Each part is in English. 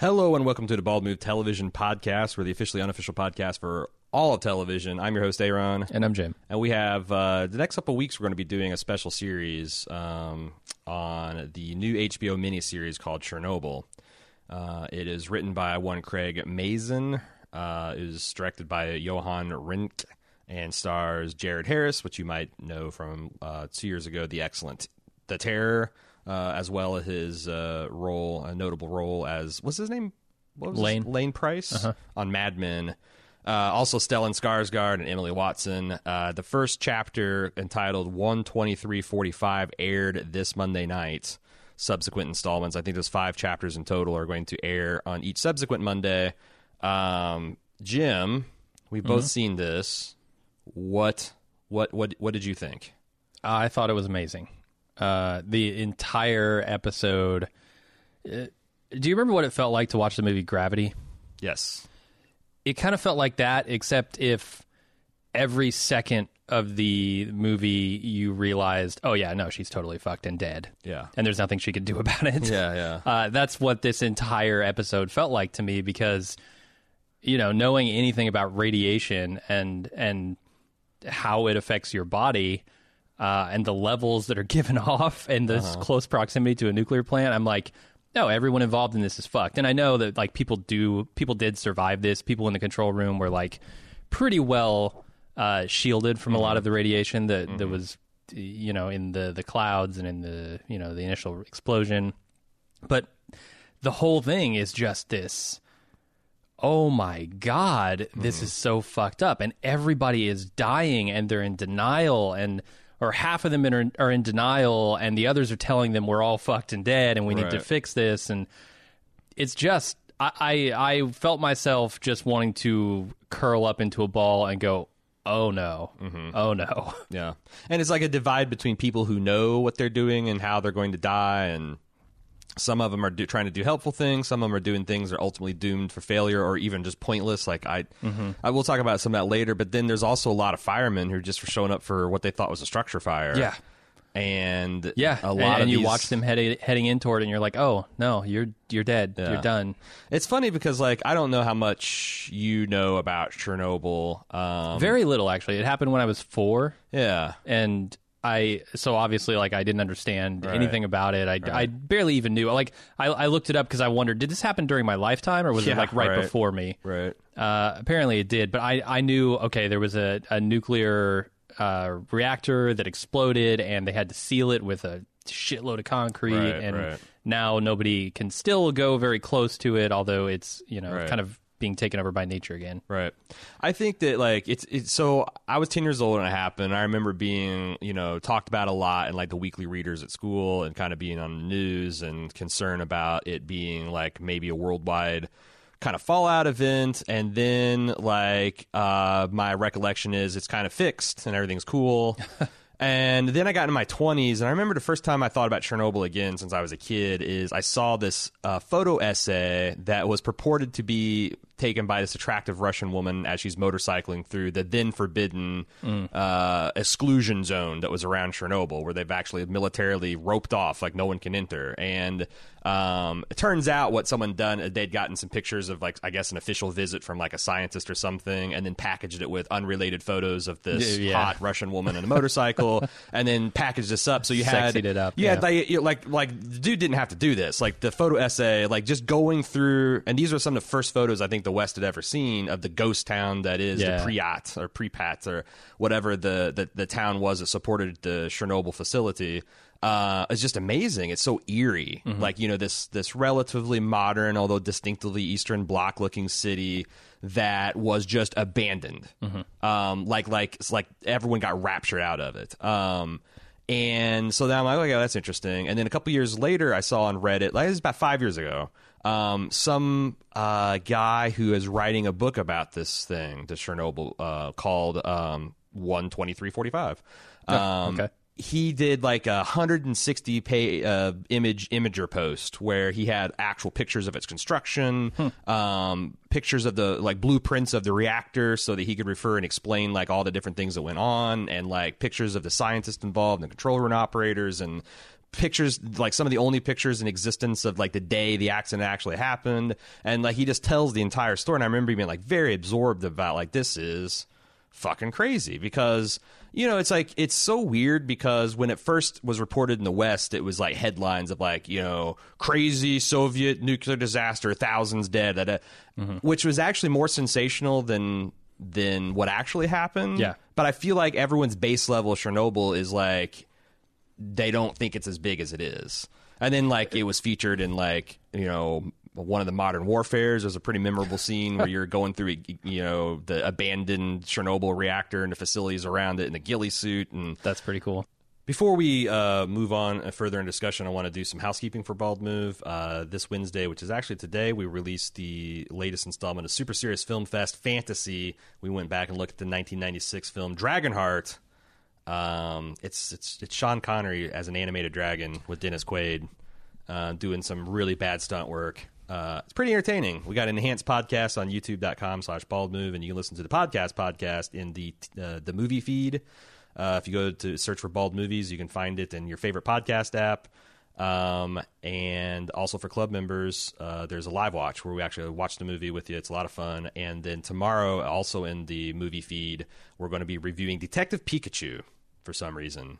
Hello and welcome to the Bald Move Television Podcast. We're the officially unofficial podcast for all of television. I'm your host, Aaron. And I'm Jim. And we have uh, the next couple of weeks, we're going to be doing a special series um, on the new HBO miniseries called Chernobyl. Uh, it is written by one Craig Mazin, uh, is directed by Johan Renck, and stars Jared Harris, which you might know from uh, two years ago, the excellent The Terror uh, as well as his uh, role, a notable role as what's his name? What was his- Lane. Lane Pryce on Mad Men. Uh, also, Stellan Skarsgård and Emily Watson. Uh, the first chapter, entitled "12345," aired this Monday night. Subsequent installments, I think there's five chapters in total, are going to air on each subsequent Monday. Um, Jim, we've both seen this. What, what, what, what did you think? I thought it was amazing. Uh, the entire episode. Uh, do you remember what it felt like to watch the movie Gravity? Yes. It kind of felt like that, except if every second of the movie you realized, oh yeah, no, she's totally fucked and dead. Yeah. and there's nothing she could do about it. Yeah, yeah. Uh, that's what this entire episode felt like to me because, you know, knowing anything about radiation and and how it affects your body uh, and the levels that are given off and this close proximity to a nuclear plant, I'm like, no, everyone involved in this is fucked. And I know that like people do, people did survive this. People in the control room were like pretty well uh, shielded from a lot of the radiation that that was, you know, in the the clouds and in the you know the initial explosion. But the whole thing is just this oh my god this is so fucked up and everybody is dying and they're in denial and or half of them are, are in denial and the others are telling them we're all fucked and dead and we need to fix this and it's just I, I i felt myself just wanting to curl up into a ball and go oh no mm-hmm. oh no Yeah. And it's like a divide between people who know what they're doing and how they're going to die. And some of them are do, trying to do helpful things. Some of them are doing things that are ultimately doomed for failure or even just pointless. Like I, I will talk about some of that later. But then there's also a lot of firemen who are just showing up for what they thought was a structure fire. yeah And yeah a lot and, of and you these- watch them heading heading in toward it and you're like oh no you're you're dead Yeah. you're done It's funny because like I don't know how much you know about Chernobyl. Um, Very little, actually. It happened when I was four, yeah. and I so obviously like I didn't understand anything about it. I, I barely even knew. Like I, I looked it up because I wondered, did this happen during my lifetime or was Yeah, it like right, right. before me? Right. Uh, apparently it did, but I, I knew okay there was a, a nuclear uh, reactor that exploded and they had to seal it with a shitload of concrete Right, and right. now nobody can still go very close to it, although it's you know Right. kind of being taken over by nature again. Right. I think that like it's it's so I was 10 years old when it happened. I remember being, you know, talked about a lot in like the weekly readers at school and kind of being on the news and concern about it being like maybe a worldwide kind of fallout event and then like uh my recollection is it's kind of fixed and everything's cool. And then I got in my 20s, and I remember the first time I thought about Chernobyl again since I was a kid is I saw this uh, photo essay that was purported to be taken by this attractive Russian woman as she's motorcycling through the then forbidden uh, exclusion zone that was around Chernobyl, where they've actually militarily roped off, like no one can enter. And um, it turns out what someone done, they'd gotten some pictures of like I guess an official visit from like a scientist or something, and then packaged it with unrelated photos of this Yeah. hot Russian woman in a motorcycle, and then packaged this up. So you had Sexied it up, yeah. like, like like the dude didn't have to do this. Like the photo essay, like just going through, and these are some of the first photos I think the West had ever seen of the ghost town that is Yeah. the Pripyat or Pripyat or whatever the, the the town was that supported the Chernobyl facility. Uh, it's just amazing. It's so eerie. Mm-hmm. Like you know this this relatively modern, although distinctively Eastern Bloc looking city that was just abandoned. Mm-hmm. Um, like like it's like everyone got raptured out of it. Um, and so then I'm like, okay, that's interesting. And then a couple years later, I saw on Reddit, like this is about five years ago, um, some uh, guy who is writing a book about this thing, the Chernobyl, uh, called um, One Twenty Three Forty Five. Um, okay. he did like a 160 pay, uh, image imager post where he had actual pictures of its construction, um, pictures of the like blueprints of the reactor, so that he could refer and explain like all the different things that went on, and like pictures of the scientists involved, and the control room operators, and pictures like some of the only pictures in existence of like the day the accident actually happened. And like he just tells the entire story. And i remember being like very absorbed about like this is fucking crazy. Because you know it's like it's so weird because when it first was reported in the west it was like headlines of like you know crazy soviet nuclear disaster thousands dead da, da, mm-hmm. which was actually more sensational than than what actually happened. Yeah. but i feel like everyone's base level of chernobyl is like they don't think it's as big as it is. And then like it was featured in like you know one of the modern warfares. There's a pretty memorable scene where you're going through you know the abandoned Chernobyl reactor and the facilities around it in a ghillie suit. And That's pretty cool. before we uh, move on uh, further in discussion, I want to do some housekeeping for Bald Move. Uh, this Wednesday, which is actually today, we released the latest installment of Super Serious Film Fest Fantasy. We went back and looked at the 1996 film Dragonheart. Um, it's it's it's Sean Connery as an animated dragon with Dennis Quaid uh, doing some really bad stunt work. Uh, it's pretty entertaining. We got an enhanced podcast on youtube.com slash bald move, and you can listen to the podcast podcast in the uh, the movie feed. Uh, if you go to search for bald movies, you can find it in your favorite podcast app. Um, and also for club members, uh, there's a live watch where we actually watch the movie with you. It's a lot of fun. And then tomorrow, also in the movie feed, we're going to be reviewing Detective Pikachu for some reason.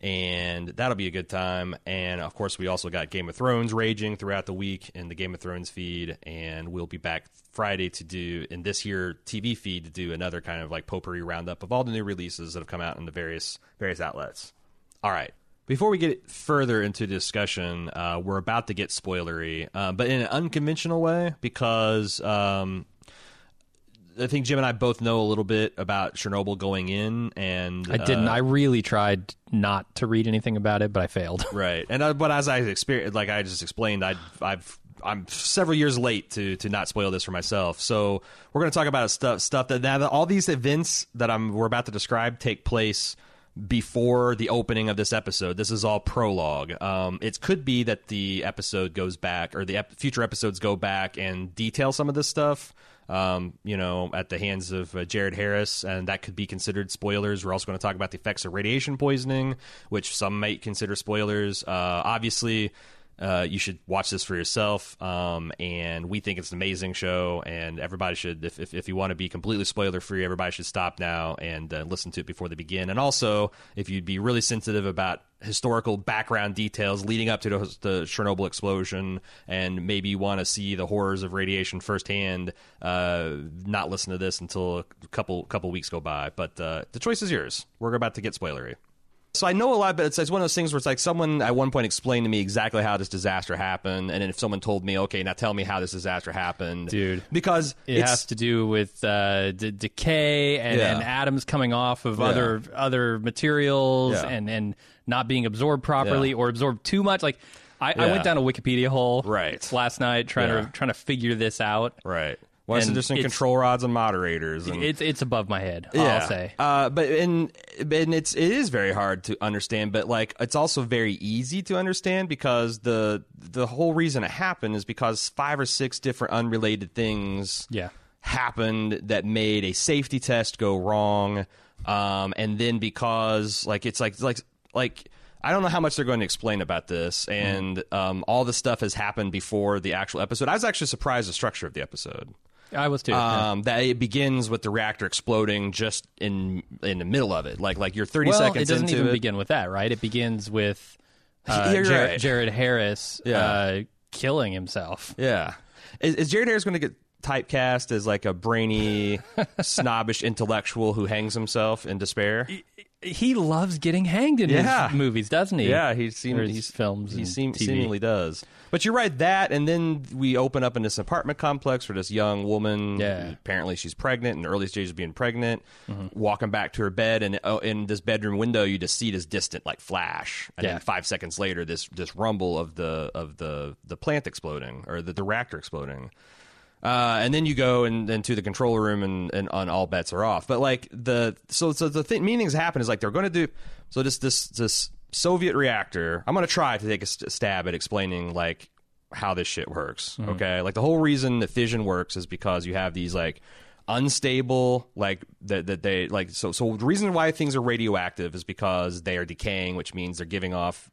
And that'll be a good time. And of course, we also got Game of Thrones raging throughout the week in the Game of Thrones feed. And we'll be back Friday to do, in this year TV feed, to do another kind of like potpourri roundup of all the new releases that have come out in the various various outlets. All right. Before we get further into discussion, uh, we're about to get spoilery, uh, but in an unconventional way because um, I think Jim and I both know a little bit about Chernobyl going in, and I didn't. uh, I really tried not to read anything about it, but I failed. right. And uh, but as I experienced, like I just explained, I, I've I'm several years late to to not spoil this for myself. So we're going to talk about stuff stuff that now that all these events that I'm we're about to describe take place before the opening of this episode. This is all prologue. Um, it could be that the episode goes back, or the ep- future episodes go back and detail some of this stuff. Um, you know, at the hands of uh, Jared Harris, and that could be considered spoilers. We're also going to talk about the effects of radiation poisoning, which some might consider spoilers. Uh, obviously, uh, you should watch this for yourself. Um, and we think it's an amazing show, and everybody should, if, if, if you want to be completely spoiler free, everybody should stop now and uh, listen to it before they begin. And also, if you'd be really sensitive about historical background details leading up to the, the Chernobyl explosion, and maybe you want to see the horrors of radiation firsthand, uh, not listen to this until a couple couple weeks go by. But uh, the choice is yours. We're about to get spoilery. So I know a lot, but it's, it's one of those things where it's like someone at one point explained to me exactly how this disaster happened, and then if someone told me, okay, now tell me how this disaster happened, Dude. because It has to do with uh, d- decay and, Yeah. and atoms coming off of Yeah. other other materials Yeah. and, and not being absorbed properly Yeah. or absorbed too much. Like I, I went down a Wikipedia hole Right. last night trying Yeah. to trying to figure this out. right. Well, so And there's some control rods and moderators, and It's it's above my head. yeah. I'll say. Uh, but and and it's it is very hard to understand, but like it's also very easy to understand because the the whole reason it happened is because five or six different unrelated things Yeah. happened that made a safety test go wrong um, and then because like it's like like like I don't know how much they're going to explain about this, and um, all the stuff has happened before the actual episode. I was actually surprised the structure of the episode. I was too. yeah. Um, that it begins with the reactor exploding just in in the middle of it, like like you're 30 well, seconds it doesn't into even it. begin with that, right? It begins with uh, Jared, right. Jared Harris Yeah. uh, killing himself. Yeah. Is, is Jared Harris going to get typecast as like a brainy, snobbish intellectual who hangs himself in despair? He loves getting hanged in Yeah. his movies, doesn't he? Yeah, he seems his he's films He seem, seemingly does. But you're right that, and then we open up in this apartment complex for this young woman, Yeah. apparently she's pregnant in the early stages of being pregnant, Mm-hmm. walking back to her bed, and oh, in this bedroom window you just see this distant like flash, and Yeah. then five seconds later this this rumble of the of the the plant exploding or the, the reactor exploding. Uh, and then you go and into the control room and, and on all bets are off. But like the so so the thing meanings happen is like they're going to do so this this this Soviet reactor. I'm going to try to take a st- stab at explaining like how this shit works. Mm-hmm. Okay, like the whole reason that fission works is because you have these like unstable like that that they like so so the reason why things are radioactive is because they are decaying which means they're giving off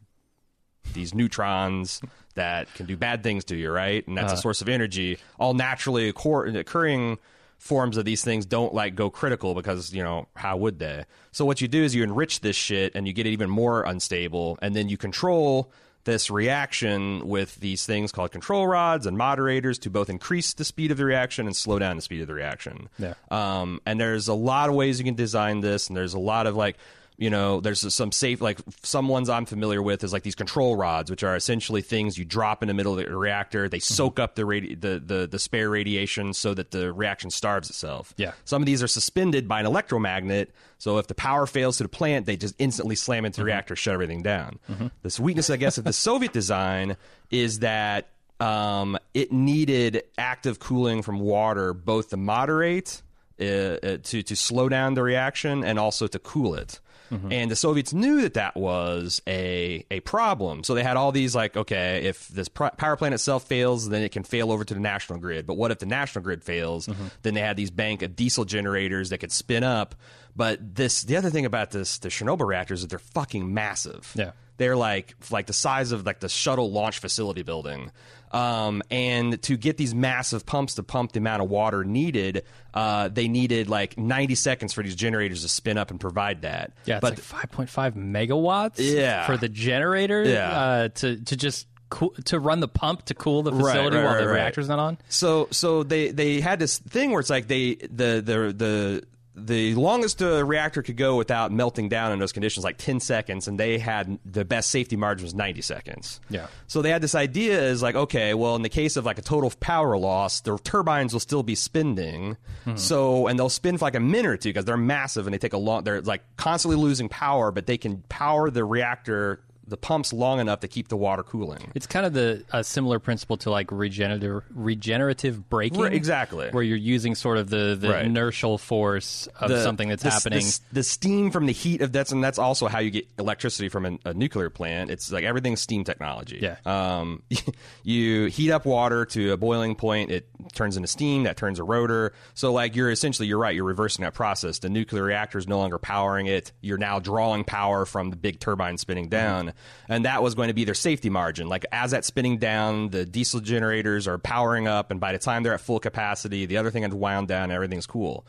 these neutrons that can do bad things to you, right? And that's a uh. source of energy. All naturally occur- occurring forms of these things don't like go critical because you know how would they? So what you do is you enrich this shit and you get it even more unstable, and then you control this reaction with these things called control rods and moderators to both increase the speed of the reaction and slow down the speed of the reaction. Yeah. Um, and there's a lot of ways you can design this, and there's a lot of like, you know, there's some safe, like some ones I'm familiar with is like these control rods, which are essentially things you drop in the middle of the reactor. They soak up the, radi- the the the spare radiation so that the reaction starves itself. Yeah. Some of these are suspended by an electromagnet, so if the power fails to the plant, they just instantly slam into the reactor, shut everything down. This weakness, I guess, of the Soviet design is that um, it needed active cooling from water both to moderate, uh, uh, to to slow down the reaction, and also to cool it. Mm-hmm. And the Soviets knew that that was a a problem, so they had all these like, okay, if this pr- power plant itself fails, then it can fail over to the national grid. But what if the national grid fails? Mm-hmm. Then they had these bank of diesel generators that could spin up. But this, the other thing about this, the Chernobyl reactors is that they're fucking massive. Yeah. They're like like the size of like the shuttle launch facility building. Um, and to get these massive pumps to pump the amount of water needed, uh, they needed like 90 seconds for these generators to spin up and provide that. Yeah, it's but like 5.5 megawatts Yeah. for the generator Yeah. uh, to to just cool, to run the pump to cool the facility right, while the right, right. reactor's not on. So so they they had this thing where it's like they the the the the longest a reactor could go without melting down in those conditions like 10 seconds and they had the best safety margin was 90 seconds. Yeah. so they had this idea is like okay well in the case of like a total power loss the turbines will still be spinning. Hmm. So and they'll spin for like a minute or two because they're massive and they take a long they're like constantly losing power but they can power the reactor the pumps long enough to keep the water cooling It's kind of the a similar principle to like regenerative regenerative braking, Right, exactly. where you're using sort of the, the Right. inertial force of the- something that's the, happening. The, steam from the heat of that's and that's also how you get electricity from a, a nuclear plant. It's like everything's steam technology. Yeah. Um, you heat up water to a boiling point. It turns into steam. That turns a rotor. So like you're essentially you're right. You're reversing that process. The nuclear reactor is no longer powering it. You're now drawing power from the big turbine spinning down, and that was going to be their safety margin. Like as that's spinning down, the diesel generators are powering up, and by the time they're at full capacity, the other thing had wound down. and Everything's cool.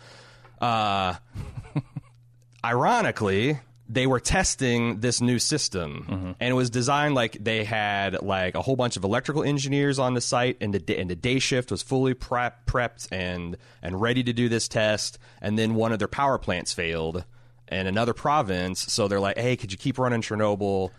Uh, ironically, they were testing this new system, and it was designed like they had like a whole bunch of electrical engineers on the site, and the day, and the day shift was fully prep, prepped and and ready to do this test. And then one of their power plants failed in another province, so they're like, "Hey, could you keep running Chernobyl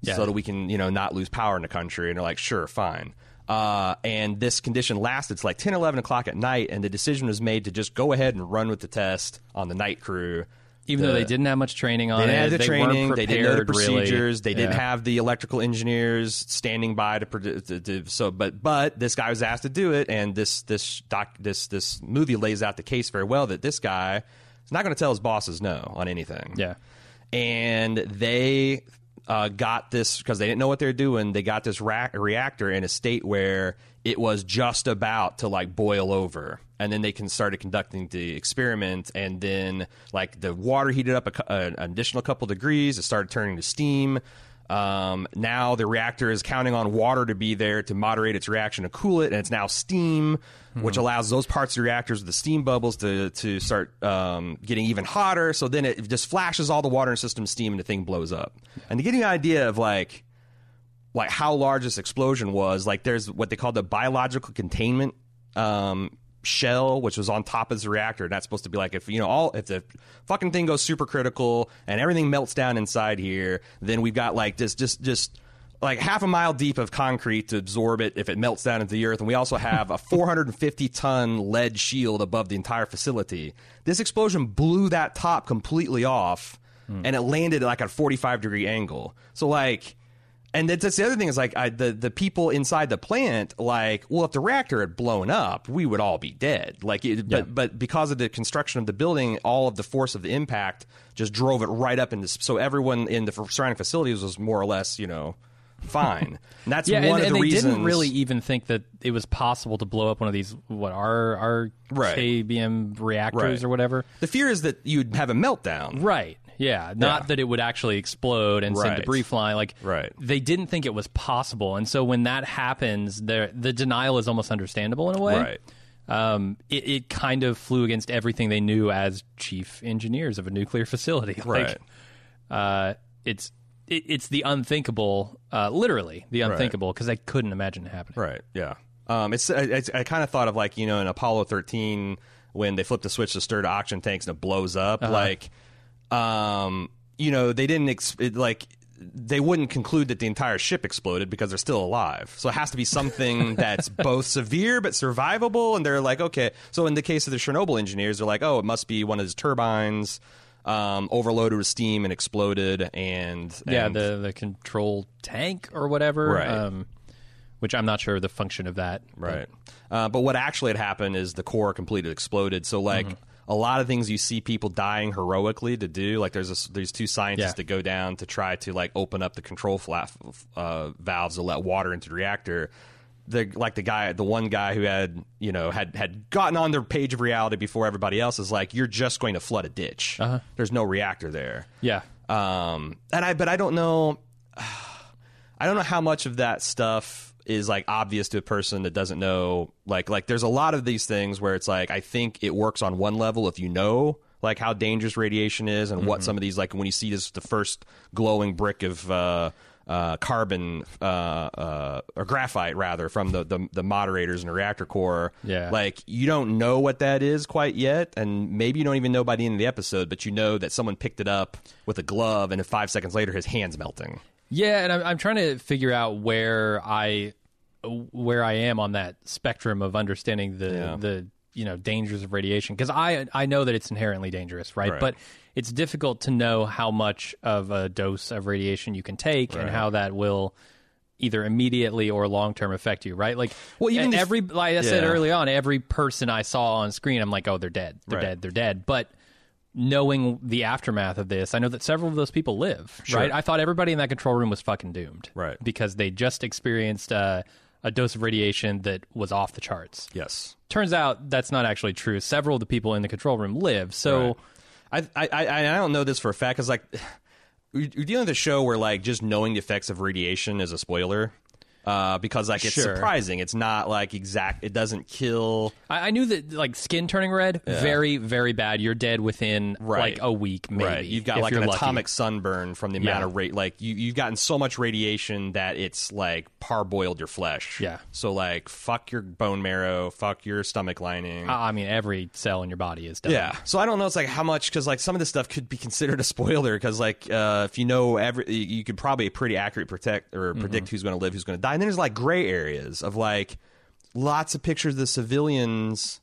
Yeah. so that we can you know not lose power in the country?" And they're like, "Sure, fine." Uh, and this condition lasted to like 10, 11 o'clock at night, and the decision was made to just go ahead and run with the test on the night crew. Even though they didn't have much training on they it, didn't have the they training. weren't They didn't know the prepared, really. procedures. They didn't Yeah. have the electrical engineers standing by to, to, to so. But but this guy was asked to do it, and this this doc this this movie lays out the case very well that this guy is not going to tell his bosses no on anything. Yeah. and they uh, got this because they didn't know what they were doing. They got this ra- reactor in a state where it was just about to like boil over, and then they can started conducting the experiment, and then like the water heated up a, cou- an additional couple degrees. It started turning to steam. Um, now the reactor is counting on water to be there to moderate its reaction to cool it, and it's now steam, which allows those parts of the reactors with the steam bubbles to to start um, getting even hotter. So then it just flashes all the water in the system steam, and the thing blows up. And to get an idea of like like how large this explosion was, like there's what they call the biological containment um, shell, which was on top of the reactor. And that's supposed to be like if you know all if the fucking thing goes super critical and everything melts down inside here, then we've got like this just just like half a mile deep of concrete to absorb it if it melts down into the earth. And we also have a 450 ton lead shield above the entire facility. This explosion blew that top completely off hmm. and it landed like at a 45 degree angle. So like, and that's, that's the other thing is like I, the the people inside the plant like well if the reactor had blown up we would all be dead like it, but but because of the construction of the building all of the force of the impact just drove it right up into so everyone in the surrounding facilities was more or less you know fine and that's Yeah, one and, of and the they reasons didn't really even think that it was possible to blow up one of these what our our Right. KBM reactors Right. or whatever. the fear is that you'd have a meltdown Right. Yeah, not Yeah. that it would actually explode and send debris flying. Like Right. they didn't think it was possible, and so when that happens, the the denial is almost understandable in a way. Right. Um, it, it kind of flew against everything they knew as chief engineers of a nuclear facility. Like, Right. uh, it's it, it's the unthinkable, uh, literally the unthinkable, because I couldn't imagine it happening. Right. Yeah. Um, it's, it's I kind of thought of like you know in Apollo 13 when they flip the switch to stir to oxygen tanks and it blows up. Like, um, you know, they didn't ex- it, like they wouldn't conclude that the entire ship exploded because they're still alive. So it has to be something that's both severe but survivable. And they're like, okay. So in the case of the Chernobyl engineers, they're like, oh, it must be one of his turbines. Um, overloaded with steam and exploded, and, Yeah, the the control tank or whatever. Right. Um, which I'm not sure the function of that. but- Right. Uh, but what actually had happened is the core completely exploded. So like Mm-hmm. A lot of things you see people dying heroically to do. Like there's a, there's two scientists Yeah. that go down to try to like open up the control flap uh, valves to let water into the reactor. The like the guy, the one guy who had you know had had gotten on the page of reality before everybody else is like, you're just going to flood a ditch. Uh-huh. There's no reactor there. Yeah. Um, and I, but I don't know, I don't know how much of that stuff is like obvious to a person that doesn't know. Like, like there's a lot of these things where it's like I think it works on one level if you know like how dangerous radiation is and what some of these like when you see this the first glowing brick of. Uh, uh, carbon uh, uh, or graphite rather from the, the the moderators in the reactor core. Yeah. like you don't know what that is quite yet, and maybe you don't even know by the end of the episode, but you know that someone picked it up with a glove, and five seconds later, his hand's melting. Yeah, and I'm, I'm trying to figure out where I where I am on that spectrum of understanding the Yeah. the you know dangers of radiation because I I know that it's inherently dangerous, right? Right. But it's difficult to know how much of a dose of radiation you can take and how that will either immediately or long term affect you, right? Like, Well, even if- every like I said early on, every person I saw on screen, I'm like, oh, they're dead, they're Right. dead, they're dead, but. Knowing the aftermath of this, I know that several of those people live. Sure. Right? I thought everybody in that control room was fucking doomed. Right. Because they just experienced uh, a dose of radiation that was off the charts. Yes, Turns out that's not actually true. Several of the people in the control room live. So, Right. I, I I I don't know this for a fact because like you're you're dealing with a show where like just knowing the effects of radiation is a spoiler. Uh, because like it's Sure. surprising, it's not like exact. It doesn't kill. I, I knew that like skin turning red, very, very bad. You're dead within Right. like a week, maybe. Right, you've got like an lucky. atomic sunburn from the amount Yeah. of rate. Like you, you've gotten so much radiation that it's like parboiled your flesh. Yeah. So like, fuck your bone marrow, fuck your stomach lining. I I mean, every cell in your body is done. Yeah. So I don't know. It's like how much because like some of this stuff could be considered a spoiler because like uh, if you know every you could probably pretty accurate protect or Mm-hmm. predict who's going to live, who's going to die. And then there's like gray areas of like lots of pictures of the civilians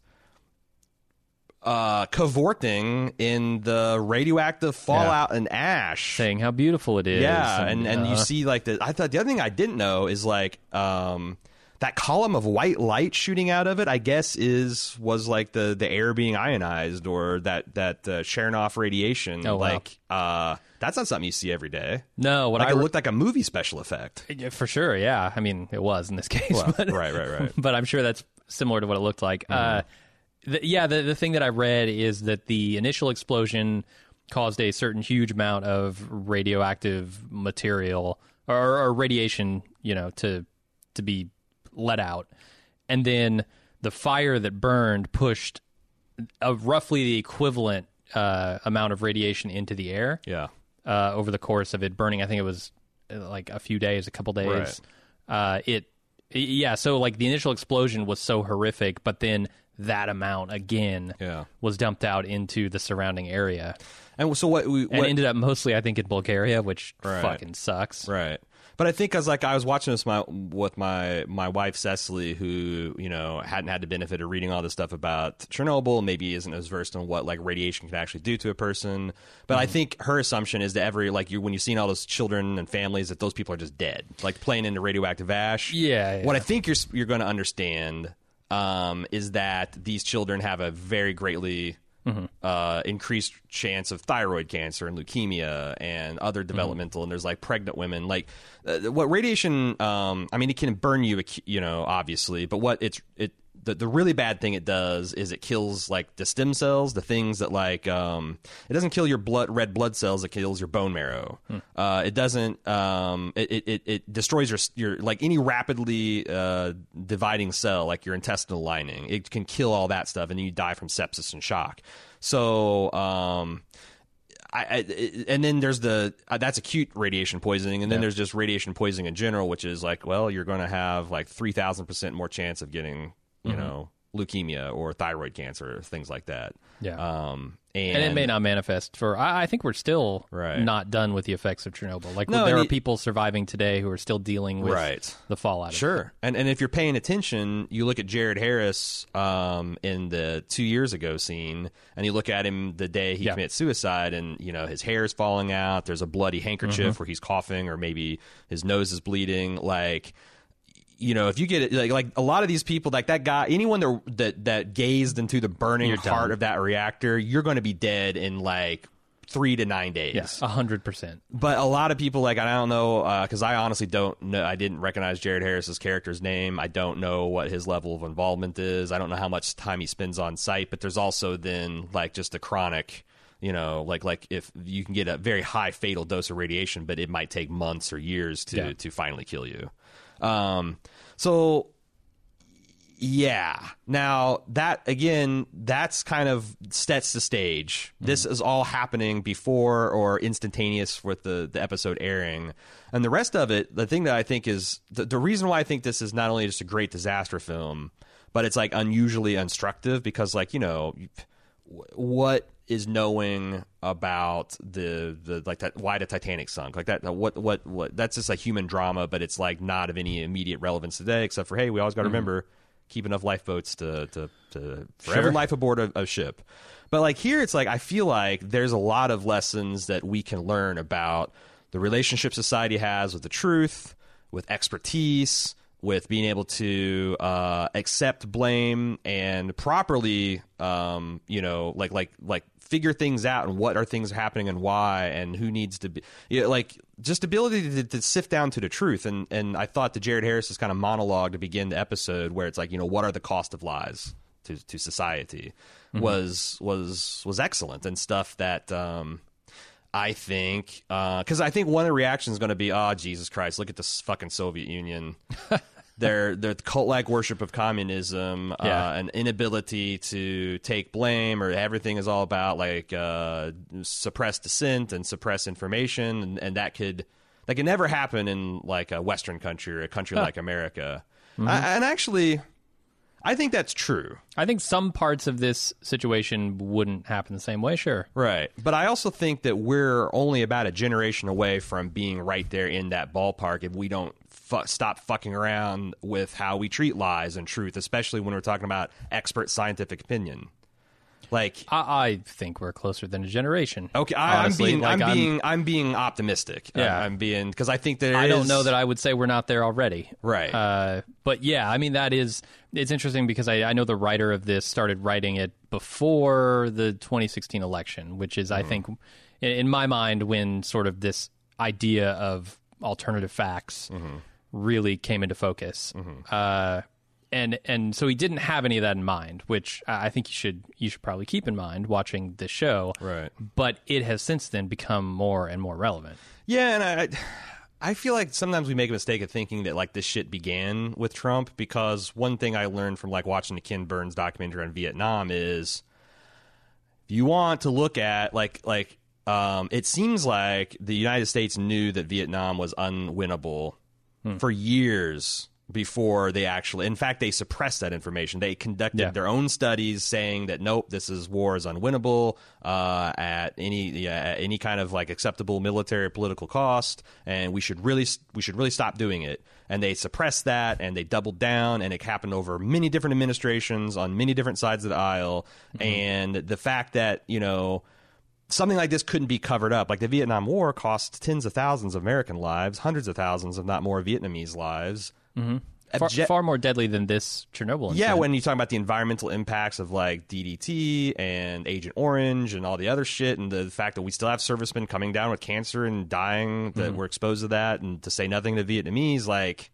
uh, cavorting in the radioactive fallout and ash. Saying how beautiful it is. Yeah, and and you uh, see like the I thought the other thing I didn't know is like um that column of white light shooting out of it I guess is was like the the air being ionized or that that uh, Cherenkov radiation Oh, wow. like uh that's not something you see every day. No, what Like I it looked like a movie special effect. For sure. Yeah, I mean, it was in this case. but, right, right, right. but I'm sure that's similar to what it looked like. Uh, the, yeah, the the thing that I read is that the initial explosion caused a certain huge amount of radioactive material or, or radiation, you know, to to be let out, and then the fire that burned pushed a roughly the equivalent uh, amount of radiation into the air Yeah. uh, over the course of it burning. I think it was uh, like a few days, a couple days. Uh, it, yeah. So like the initial explosion was so horrific, but then that amount again Yeah. was dumped out into the surrounding area And so what we and ended up mostly, I think, in Bulgaria, which Right. fucking sucks. Right. But I think as like I was watching this my with my my wife Cecily, who you know hadn't had the benefit of reading all this stuff about Chernobyl, maybe isn't as versed on what like radiation can actually do to a person. But I think her assumption is that every like you when you've seen all those children and families that those people are just dead, like playing into radioactive ash. Yeah, yeah. What I think you're you're going to understand um, is that these children have a very greatly uh, increased chance of thyroid cancer and leukemia and other developmental. And there's like pregnant women. Like uh, what radiation? Um, I mean, it can burn you, you know, obviously. But what it's it the the really bad thing it does is it kills like the stem cells, the things that like um, it doesn't kill your blood red blood cells, it kills your bone marrow. Uh, it doesn't um, it, it- it destroys your your like any rapidly uh, dividing cell like your intestinal lining. It can kill all that stuff, and then you die from sepsis and shock. So. Um, I, I, and then there's the uh, that's acute radiation poisoning, and then there's just radiation poisoning in general, which is like, well, you're going to have like three thousand percent more chance of getting, you Mm-hmm. know, leukemia or thyroid cancer, things like that. Yeah. Um, and, and it may not manifest for. I, I think we're still Right. not done with the effects of Chernobyl. Like No, there are people surviving today who are still dealing with Right. the fallout. Of. Sure, and and if you're paying attention, you look at Jared Harris um, in the two years ago scene, and you look at him the day he Yeah. commits suicide, and you know his hair is falling out. There's a bloody handkerchief Mm-hmm. where he's coughing, or maybe his nose is bleeding. Like, you know, if you get it, like like a lot of these people, like that guy, anyone that that that gazed into the burning You're heart done. of that reactor, you're going to be dead in like three to nine days Yes, a hundred percent. but a lot of people like I don't know uh, because I honestly don't know. I didn't recognize Jared Harris's character's name. I don't know what his level of involvement is. I don't know how much time he spends on site. But there's also then like just a chronic, you know, like like if you can get a very high fatal dose of radiation, but it might take months or years to Yeah. to finally kill you. Um, so yeah. Now that again, that's kind of sets the stage. This is all happening before or instantaneous with the the episode airing, and the rest of it. The thing that I think is the, the reason why I think this is not only just a great disaster film, but it's like unusually instructive because, like you know, what is knowing about the the like that why the Titanic sunk. Like that what what what that's just a human drama but it's like not of any immediate relevance today except for hey we always got to remember keep enough lifeboats to to to forever Sure. life aboard a, a ship. But like here it's like I feel like there's a lot of lessons that we can learn about the relationship society has with the truth with expertise with being able to uh, accept blame and properly, um, you know, like like like figure things out and what are things happening and why and who needs to be, you know, like just ability to, to sift down to the truth. And and I thought the Jared Harris's kind of monologue to begin the episode, where it's like, you know, what are the cost of lies to to society, mm-hmm. was was was excellent and stuff that. Um, I think uh, because I think one of the reactions is going to be, "Oh Jesus Christ, look at this fucking Soviet Union." their their cult like worship of communism, Yeah. uh, an inability to take blame, or everything is all about like uh, suppress dissent and suppress information, and, and that could that could never happen in like a Western country or a country like America. I, and actually, I think that's true. I think some parts of this situation wouldn't happen the same way. Sure. Right. But I also think that we're only about a generation away from being right there in that ballpark if we don't fu- stop fucking around with how we treat lies and truth, especially when we're talking about expert scientific opinion. Like, I, I think we're closer than a generation. okay, I, honestly. I'm being, Like, I'm being, I'm being optimistic. Yeah. I'm, I'm being because I think that I don't know that I would say we're not there already. Right. Uh, but yeah, I mean that is it's interesting because I, I know the writer of this started writing it before the 2016 election, which is I Mm-hmm. think in, in my mind when sort of this idea of alternative facts Mm-hmm. really came into focus. Uh, and and so he didn't have any of that in mind, which I think you should you should probably keep in mind watching this show. Right. But it has since then become more and more relevant. Yeah, and I, I feel like sometimes we make a mistake of thinking that like this shit began with Trump because one thing I learned from like watching the Ken Burns documentary on Vietnam is if you want to look at like like um, it seems like the United States knew that Vietnam was unwinnable for years before they actually in fact they suppressed that information they conducted Yeah. their own studies saying that nope this is war is unwinnable uh, at any yeah, at any kind of like acceptable military or political cost and we should really we should really stop doing it and they suppressed that and they doubled down and it happened over many different administrations on many different sides of the aisle and the fact that you know something like this couldn't be covered up. Like the Vietnam War cost tens of thousands of American lives, hundreds of thousands, if not more, Vietnamese lives. Mm-hmm. Far, far more deadly than this Chernobyl. yeah, when you talk about the environmental impacts of like DDT and Agent Orange and all the other shit, and the fact that we still have servicemen coming down with cancer and dying that were exposed to that, and to say nothing to Vietnamese, like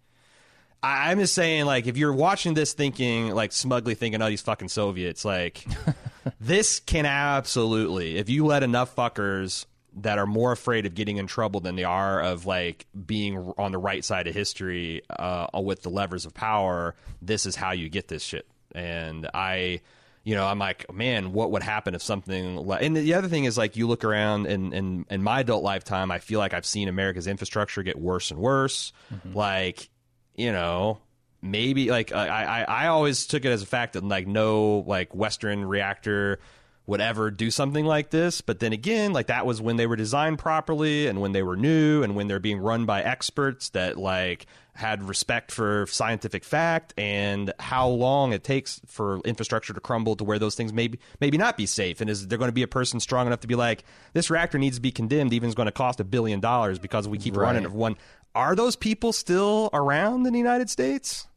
I, I'm just saying, like, if you're watching this thinking, like, smugly thinking, oh, these fucking Soviets, like, this can absolutely, if you let enough fuckers that are more afraid of getting in trouble than they are of like being on the right side of history uh, with the levers of power. This is how you get this shit. And I, you know, I'm like, man, what would happen if something? Like, and the other thing is like, you look around and in, in, my adult lifetime, I feel like I've seen America's infrastructure get worse and worse. Mm-hmm. Like, you know, maybe like I, I, I always took it as a fact that like no like Western reactor would ever do something like this. But then again, like that was when they were designed properly and when they were new and when they're being run by experts that like had respect for scientific fact and how long it takes for infrastructure to crumble to where those things maybe maybe not be safe. And is there going to be a person strong enough to be like, this reactor needs to be condemned, even it's going to cost a billion dollars because we keep right. running it one. Are those people still around in the United States?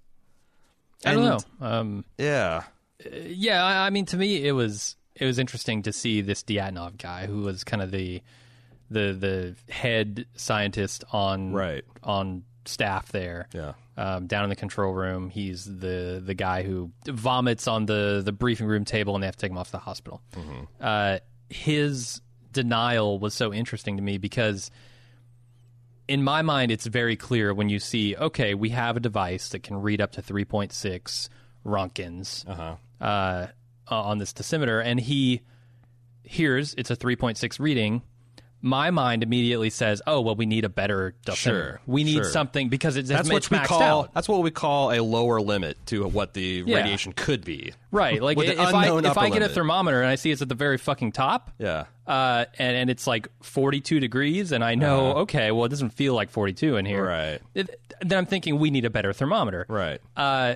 I don't know. Um, yeah. Uh, yeah, I mean, to me, it was it was interesting to see this Dyatlov guy who was kind of the the the head scientist on right. on staff there. Yeah. Um, down in the control room, he's the the guy who vomits on the the briefing room table, and they have to take him off to the hospital. Mm-hmm. Uh, his denial was so interesting to me because, in my mind, it's very clear when you see, okay, we have a device that can read up to three point six Roentgens. Uh-huh. Uh, uh, on this dosimeter, and he hears it's a 3.6 reading. My mind immediately says, "Oh, well, we need a better dosimeter. Sure, we need sure. something because it's that's what we call out. that's what we call a lower limit to what the yeah. radiation could be. Right, like if I if I get a thermometer and I see it's at the very fucking top, yeah, uh, and and it's like 42 degrees, and I know, uh okay, well, it doesn't feel like 42 in here, right? It, then I'm thinking we need a better thermometer, right? Uh,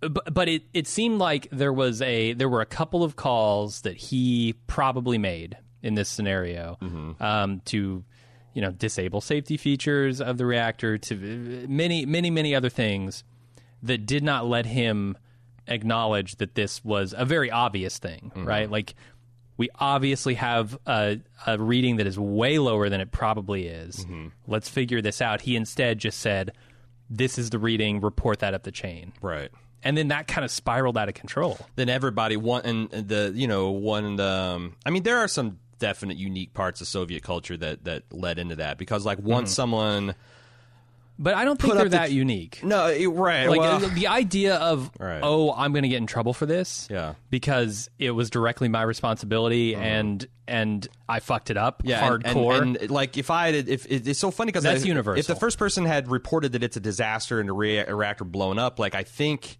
but, but it, it seemed like there was a there were a couple of calls that he probably made in this scenario mm-hmm. um, to you know disable safety features of the reactor to many many many other things that did not let him acknowledge that this was a very obvious thing mm-hmm. right like we obviously have a, a, reading that is way lower than it probably is mm-hmm. let's figure this out he instead just said this is the reading report that up the chain right and then that kind of spiraled out of control. Then everybody one and the you know one um, I mean there are some definite unique parts of Soviet culture that that led into that because like once mm-hmm. someone but I don't think they're that unique. No, it, right. Like well, the idea of right. oh, I'm going to get in trouble for this, yeah, because it was directly my responsibility mm-hmm. and and I fucked it up, yeah, hardcore. And, and, like if I had, if it's so funny because that's I, universal. If the first person had reported that it's a disaster and a reactor blown up, like I think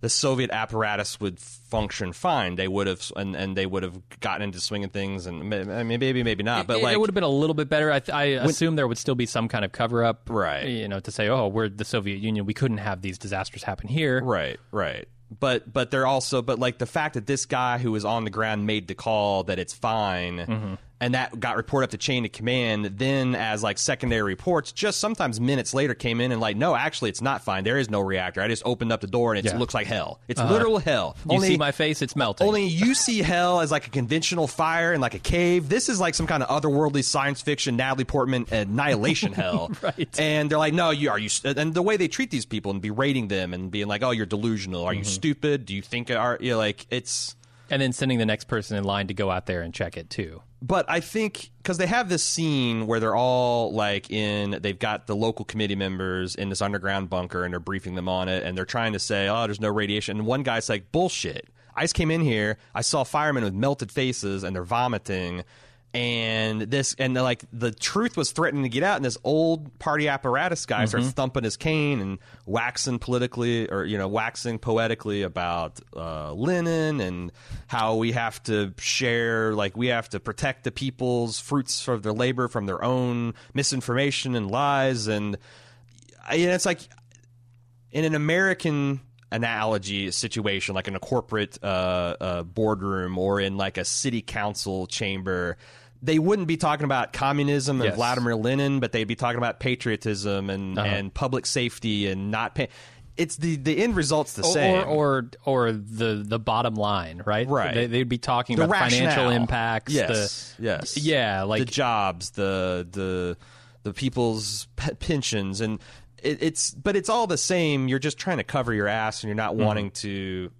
the Soviet apparatus would function fine. They would have, and, and they would have gotten into swinging things, and I mean, maybe, maybe not. But it, like, it would have been a little bit better. I, I when, assume there would still be some kind of cover up, right? You know, to say, oh, we're the Soviet Union, we couldn't have these disasters happen here, right? Right. But but they're also but like the fact that this guy who was on the ground made the call that it's fine. Mm-hmm and that got reported up the chain of command. Then, as like secondary reports, just sometimes minutes later came in and like, no, actually, it's not fine. There is no reactor. I just opened up the door and it yeah. looks like hell. It's uh, literal hell. You only, see my face? It's melting. Only you see hell as like a conventional fire and like a cave. This is like some kind of otherworldly science fiction Natalie Portman annihilation hell. right. And they're like, no, you are you. And the way they treat these people and berating them and being like, oh, you're delusional. Are mm-hmm. you stupid? Do you think are you know, like it's and then sending the next person in line to go out there and check it too. But I think because they have this scene where they're all like in, they've got the local committee members in this underground bunker and they're briefing them on it and they're trying to say, oh, there's no radiation. And one guy's like, bullshit. I just came in here, I saw firemen with melted faces and they're vomiting and this and like the truth was threatening to get out and this old party apparatus guy mm-hmm. starts thumping his cane and waxing politically or you know waxing poetically about uh, Lenin and how we have to share like we have to protect the people's fruits of their labor from their own misinformation and lies and, and it's like in an American analogy situation like in a corporate uh, uh, boardroom or in like a city council chamber they wouldn't be talking about communism and yes. Vladimir Lenin, but they'd be talking about patriotism and, uh-huh. and public safety and not pay. It's the the end result's the same, or or, or the the bottom line, right? Right. They, would be talking the about rationale. financial impacts. Yes, the, yes, yeah, like the jobs, the the the people's pensions, and it, it's but it's all the same. You're just trying to cover your ass, and you're not wanting to.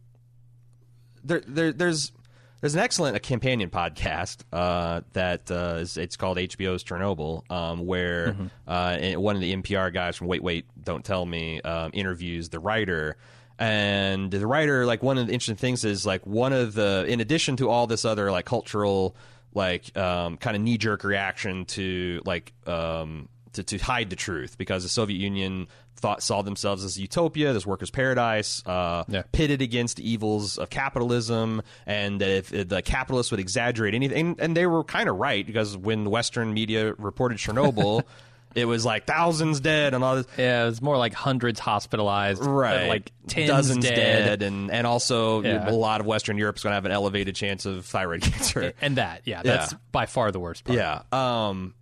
There, there, there's there's an excellent companion podcast uh, that uh, is it's called HBO's Chernobyl, um, where uh, one of the NPR guys from Wait Wait Don't Tell Me um, interviews the writer. And the writer, like one of the interesting things is like one of the, in addition to all this other like cultural, like um, kind of knee jerk reaction to like um, to, to hide the truth because the Soviet Union thought saw themselves as a utopia, this workers' paradise, uh, Yeah. pitted against evils of capitalism, and that if, if the capitalists would exaggerate anything, and, and they were kind of right because when the Western media reported Chernobyl. It was like thousands dead and all this. Yeah, it was more like hundreds hospitalized, uh, Right, Like tens dozens dead, and and also Yeah. a lot of Western Europe's going to have an elevated chance of thyroid cancer. and that. Yeah, that's Yeah. by far the worst part. Yeah. Um,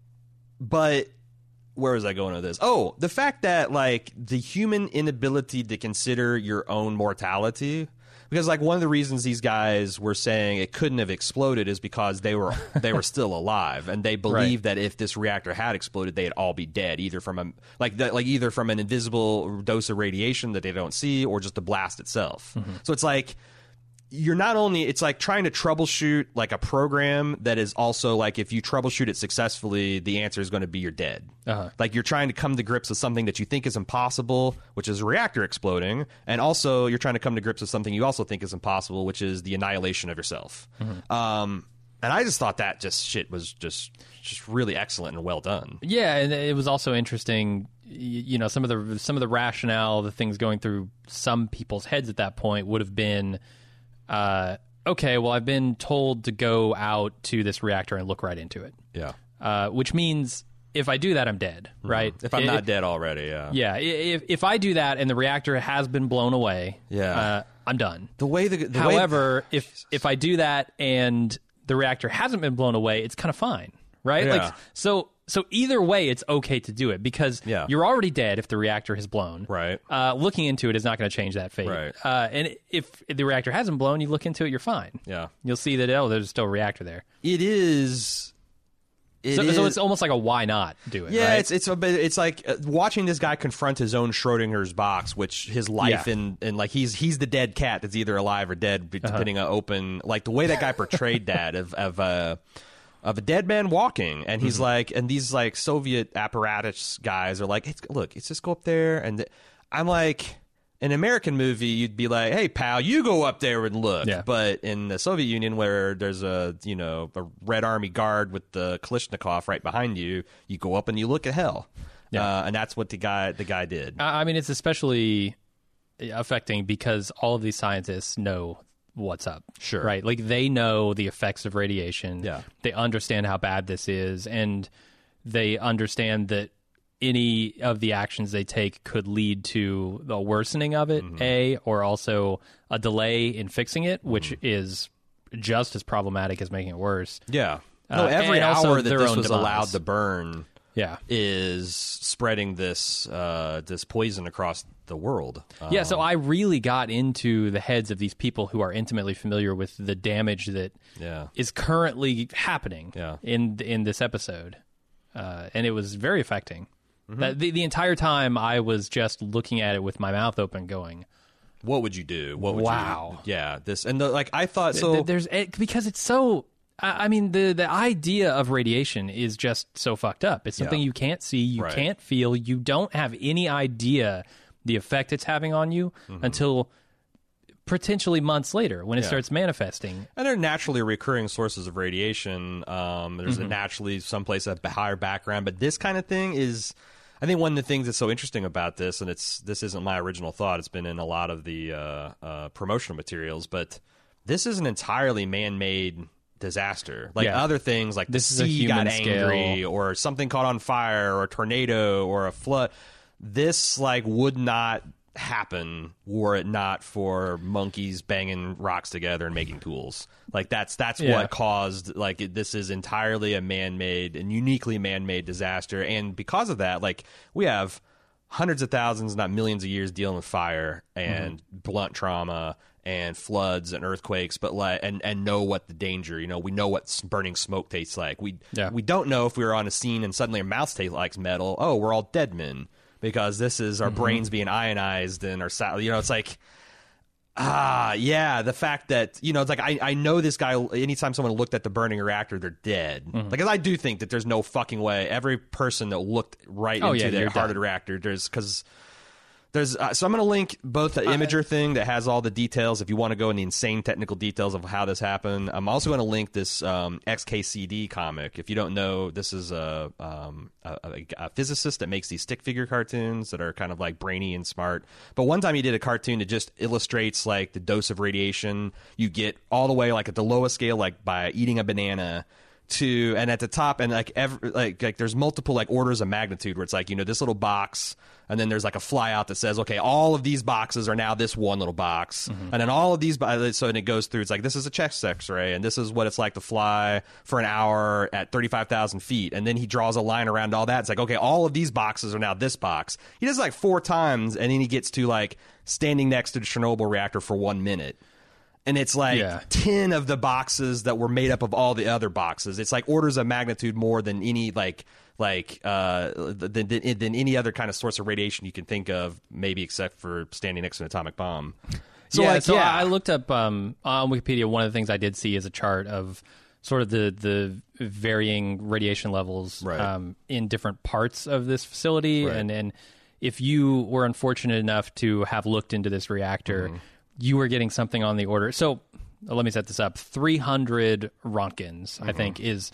but where was I going with this? Oh, the fact that like the human inability to consider your own mortality. Because like one of the reasons these guys were saying it couldn't have exploded is because they were they were still alive and they believed that if this reactor had exploded they'd all be dead either from a like the, like either from an invisible dose of radiation that they don't see or just the blast itself. Mm-hmm. So it's like you're not only it's like trying to troubleshoot like a program that is also like if you troubleshoot it successfully the answer is going to be you're dead Uh-huh. like you're trying to come to grips with something that you think is impossible which is a reactor exploding and also you're trying to come to grips with something you also think is impossible which is the annihilation of yourself um, and i just thought that just shit was just just really excellent and well done Yeah, and it was also interesting. You know, some of the some of the rationale, the things going through some people's heads at that point would have been, uh, okay, well, I've been told to go out to this reactor and look right into it, yeah uh, which means if I do that, I'm dead, right? if i'm I- not dead already yeah yeah, if if I do that and the reactor has been blown away, Yeah. uh, I'm done. the way the, the way However, if if I do that and the reactor hasn't been blown away, it's kind of fine, right? Yeah. Like so so either way, it's okay to do it because Yeah. you're already dead if the reactor has blown. Right. Uh, looking into it is not going to change that fate. Right. Uh, and if the reactor hasn't blown, you look into it, you're fine. yeah You'll see that oh, there's still a reactor there. it is it So, so it's almost like a why not do it? Yeah, right? it's it's a bit, it's like uh, watching this guy confront his own Schrodinger's box, which his life Yeah. in and like he's he's the dead cat that's either alive or dead, Uh-huh. depending on open. Like the way that guy portrayed that of of uh, of a dead man walking, and Mm-hmm. he's like, and these like Soviet apparatus guys are like, look, it's just go up there, and th- I'm like. In an American movie, you'd be like, "Hey, pal, you go up there and look." Yeah. But in the Soviet Union, where there's a you know a Red Army guard with the Kalashnikov right behind you, you go up and you look at hell. Yeah. Uh, and that's what the guy the guy did. I I mean, it's especially affecting because all of these scientists know what's up. Sure. Right? Like they know the effects of radiation. Yeah. They understand how bad this is and they understand that any of the actions they take could lead to the worsening of it, Mm-hmm. A, or also a delay in fixing it, which Mm-hmm. is just as problematic as making it worse. yeah. Uh, no, every hour that this was demise. allowed to burn Yeah. is spreading this uh, this poison across the world. Uh, Yeah, so I really got into the heads of these people who are intimately familiar with the damage that yeah. is currently happening Yeah. in in this episode, uh, and it was very affecting. Mm-hmm. The, the entire time I was just looking at it with my mouth open, going, What would you do? What would Wow. You, yeah. This and the, like I thought. So "There's it, because it's so." I I mean, the the idea of radiation is just so fucked up. It's something Yeah. you can't see, you Right. can't feel, you don't have any idea the effect it's having on you until potentially months later when it Mm-hmm. Yeah. starts manifesting. And they're naturally recurring sources of radiation. Um, there's Mm-hmm. a naturally someplace a higher background, but this kind of thing is. I think one of the things that's so interesting about this, and it's this isn't my original thought. It's been in a lot of the uh, uh, promotional materials, but this is an entirely man-made disaster. Like Yeah. other things, like This the is a sea got human angry, scale. or something caught on fire, or a tornado, or a flood. This like would not happen were it not for monkeys banging rocks together and making tools. Like that's that's Yeah. what caused like it, this is entirely a man-made and uniquely man-made disaster and because of that like we have hundreds of thousands not millions of years dealing with fire and Mm-hmm. blunt trauma and floods and earthquakes but like and and know what the danger you know we know what burning smoke tastes like we Yeah. we don't know if we were on a scene and suddenly our mouth tastes like metal oh we're all dead men because this is our brains being ionized and our you know it's like ah yeah the fact that you know it's like I, I know this guy anytime someone looked at the burning reactor they're dead. Because I do think that there's no fucking way every person that looked right Oh, into yeah, the heart of the reactor there's because there's uh, so I'm going to link both the Imgur thing that has all the details if you want to go in the insane technical details of how this happened. I'm also going to link this um, XKCD comic. If you don't know, this is a, um, a, a, a physicist that makes these stick figure cartoons that are kind of like brainy and smart. But one time he did a cartoon that just illustrates like the dose of radiation you get all the way like at the lowest scale, like by eating a banana to and at the top and like every like like there's multiple like orders of magnitude where it's like you know this little box and then there's like a flyout that says okay all of these boxes are now this one little box. Mm-hmm. And then all of these bo- uh, so and it goes through it's like this is a chest x-ray and this is what it's like to fly for an hour at 35,000 feet. And then he draws a line around all that. It's like okay all of these boxes are now this box. He does it like four times and then he gets to like standing next to the Chernobyl reactor for one minute. And it's like Yeah. 10 of the boxes that were made up of all the other boxes. It's like orders of magnitude more than any like like uh than, than, than any other kind of source of radiation you can think of maybe except for standing next to an atomic bomb so yeah, like so yeah I looked up um, on Wikipedia. One of the things I did see is a chart of sort of the the varying radiation levels Right. um, in different parts of this facility, Right. and and if you were unfortunate enough to have looked into this reactor, Mm-hmm. you were getting something on the order. So let me set this up: three hundred Rontgens, I think, Mm-hmm. is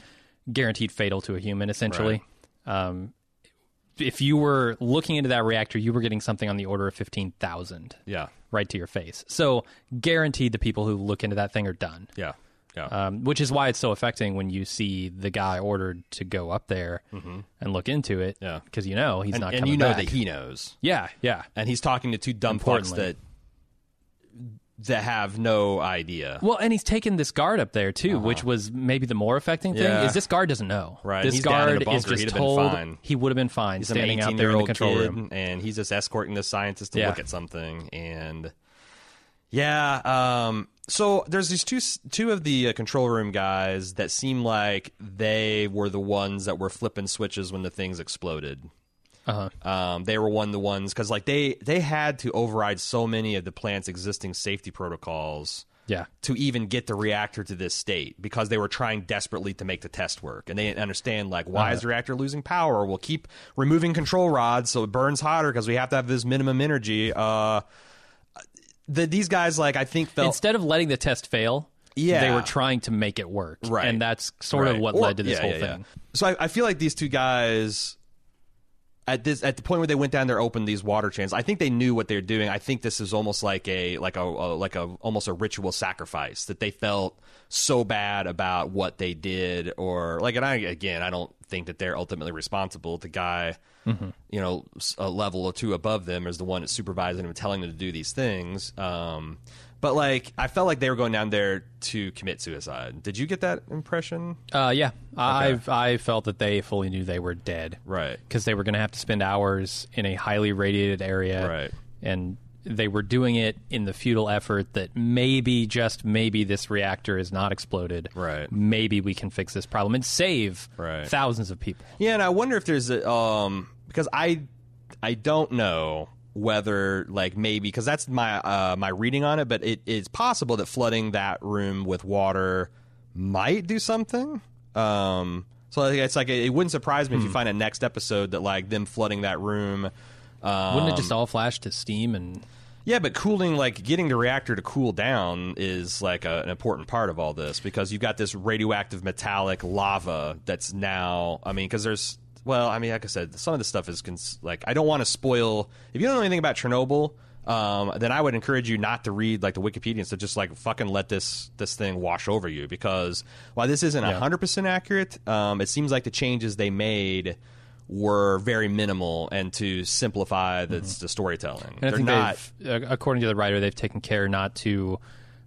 guaranteed fatal to a human, essentially. Um, if you were looking into that reactor, you were getting something on the order of fifteen thousand yeah right to your face. So guaranteed the people who look into that thing are done. yeah yeah Um, which is why it's so affecting when you see the guy ordered to go up there and look into it. Mm-hmm. Yeah. because you know he's and, not and you know back. that he knows yeah, yeah. and he's talking to two dumb fucks that that have no idea Well, and he's taken this guard up there too, which was maybe the more affecting thing. Uh-huh. Yeah. Is this guard doesn't know? Right, This he's down in a guard is just told fine. he would have been fine He's an standing out 18 there in the control kid, room. and he's just escorting the scientist to Yeah. look at something. And yeah, um, so there's these two two of the uh, control room guys that seem like they were the ones that were flipping switches when the things exploded. Uh-huh. Um, they were one of the ones because like they they had to override so many of the plant's existing safety protocols Yeah, to even get the reactor to this state because they were trying desperately to make the test work and they didn't understand like why is the reactor losing power we'll keep removing control rods so it burns hotter because we have to have this minimum energy uh the, these guys like i think felt instead of letting the test fail, Yeah. they were trying to make it work. Right. and that's sort of what Or- led to this yeah, whole yeah, yeah. thing. So I, I feel like these two guys at this at the point where they went down there opened these water channels. I think they knew what they were doing. I think this is almost like a like a, a like a almost a ritual sacrifice that they felt so bad about what they did or like and I again I don't think that they're ultimately responsible. The guy you know a level or two above them is the one that's supervising them and telling them to do these things. Um, but like I felt like they were going down there to commit suicide. Did you get that impression? Uh, yeah, I've I felt that they fully knew they were dead, Right. Because they were going to have to spend hours in a highly radiated area, Right. And they were doing it in the futile effort that maybe, just maybe, this reactor is not exploded. Right. Maybe we can fix this problem and save Right. thousands of people. Yeah, and I wonder if there's a um because I I don't know whether like maybe because that's my uh my reading on it, but it's possible that flooding that room with water might do something. Um, so it's like it wouldn't surprise me if you find a next episode that like them flooding that room. Um, Wouldn't it just all flash to steam and? yeah, but cooling, like getting the reactor to cool down, is like a, an important part of all this because you've got this radioactive metallic lava that's now. I mean, because there's, well, I mean, like I said, some of this stuff is cons- like I don't want to spoil. If you don't know anything about Chernobyl, um, then I would encourage you not to read like the Wikipedia and just like fucking let this this thing wash over you because while this isn't Yeah. hundred percent accurate, um, it seems like the changes they made. Were very minimal, and to simplify the, the storytelling, Mm-hmm. And they're not. uh, according to the writer, they've taken care not to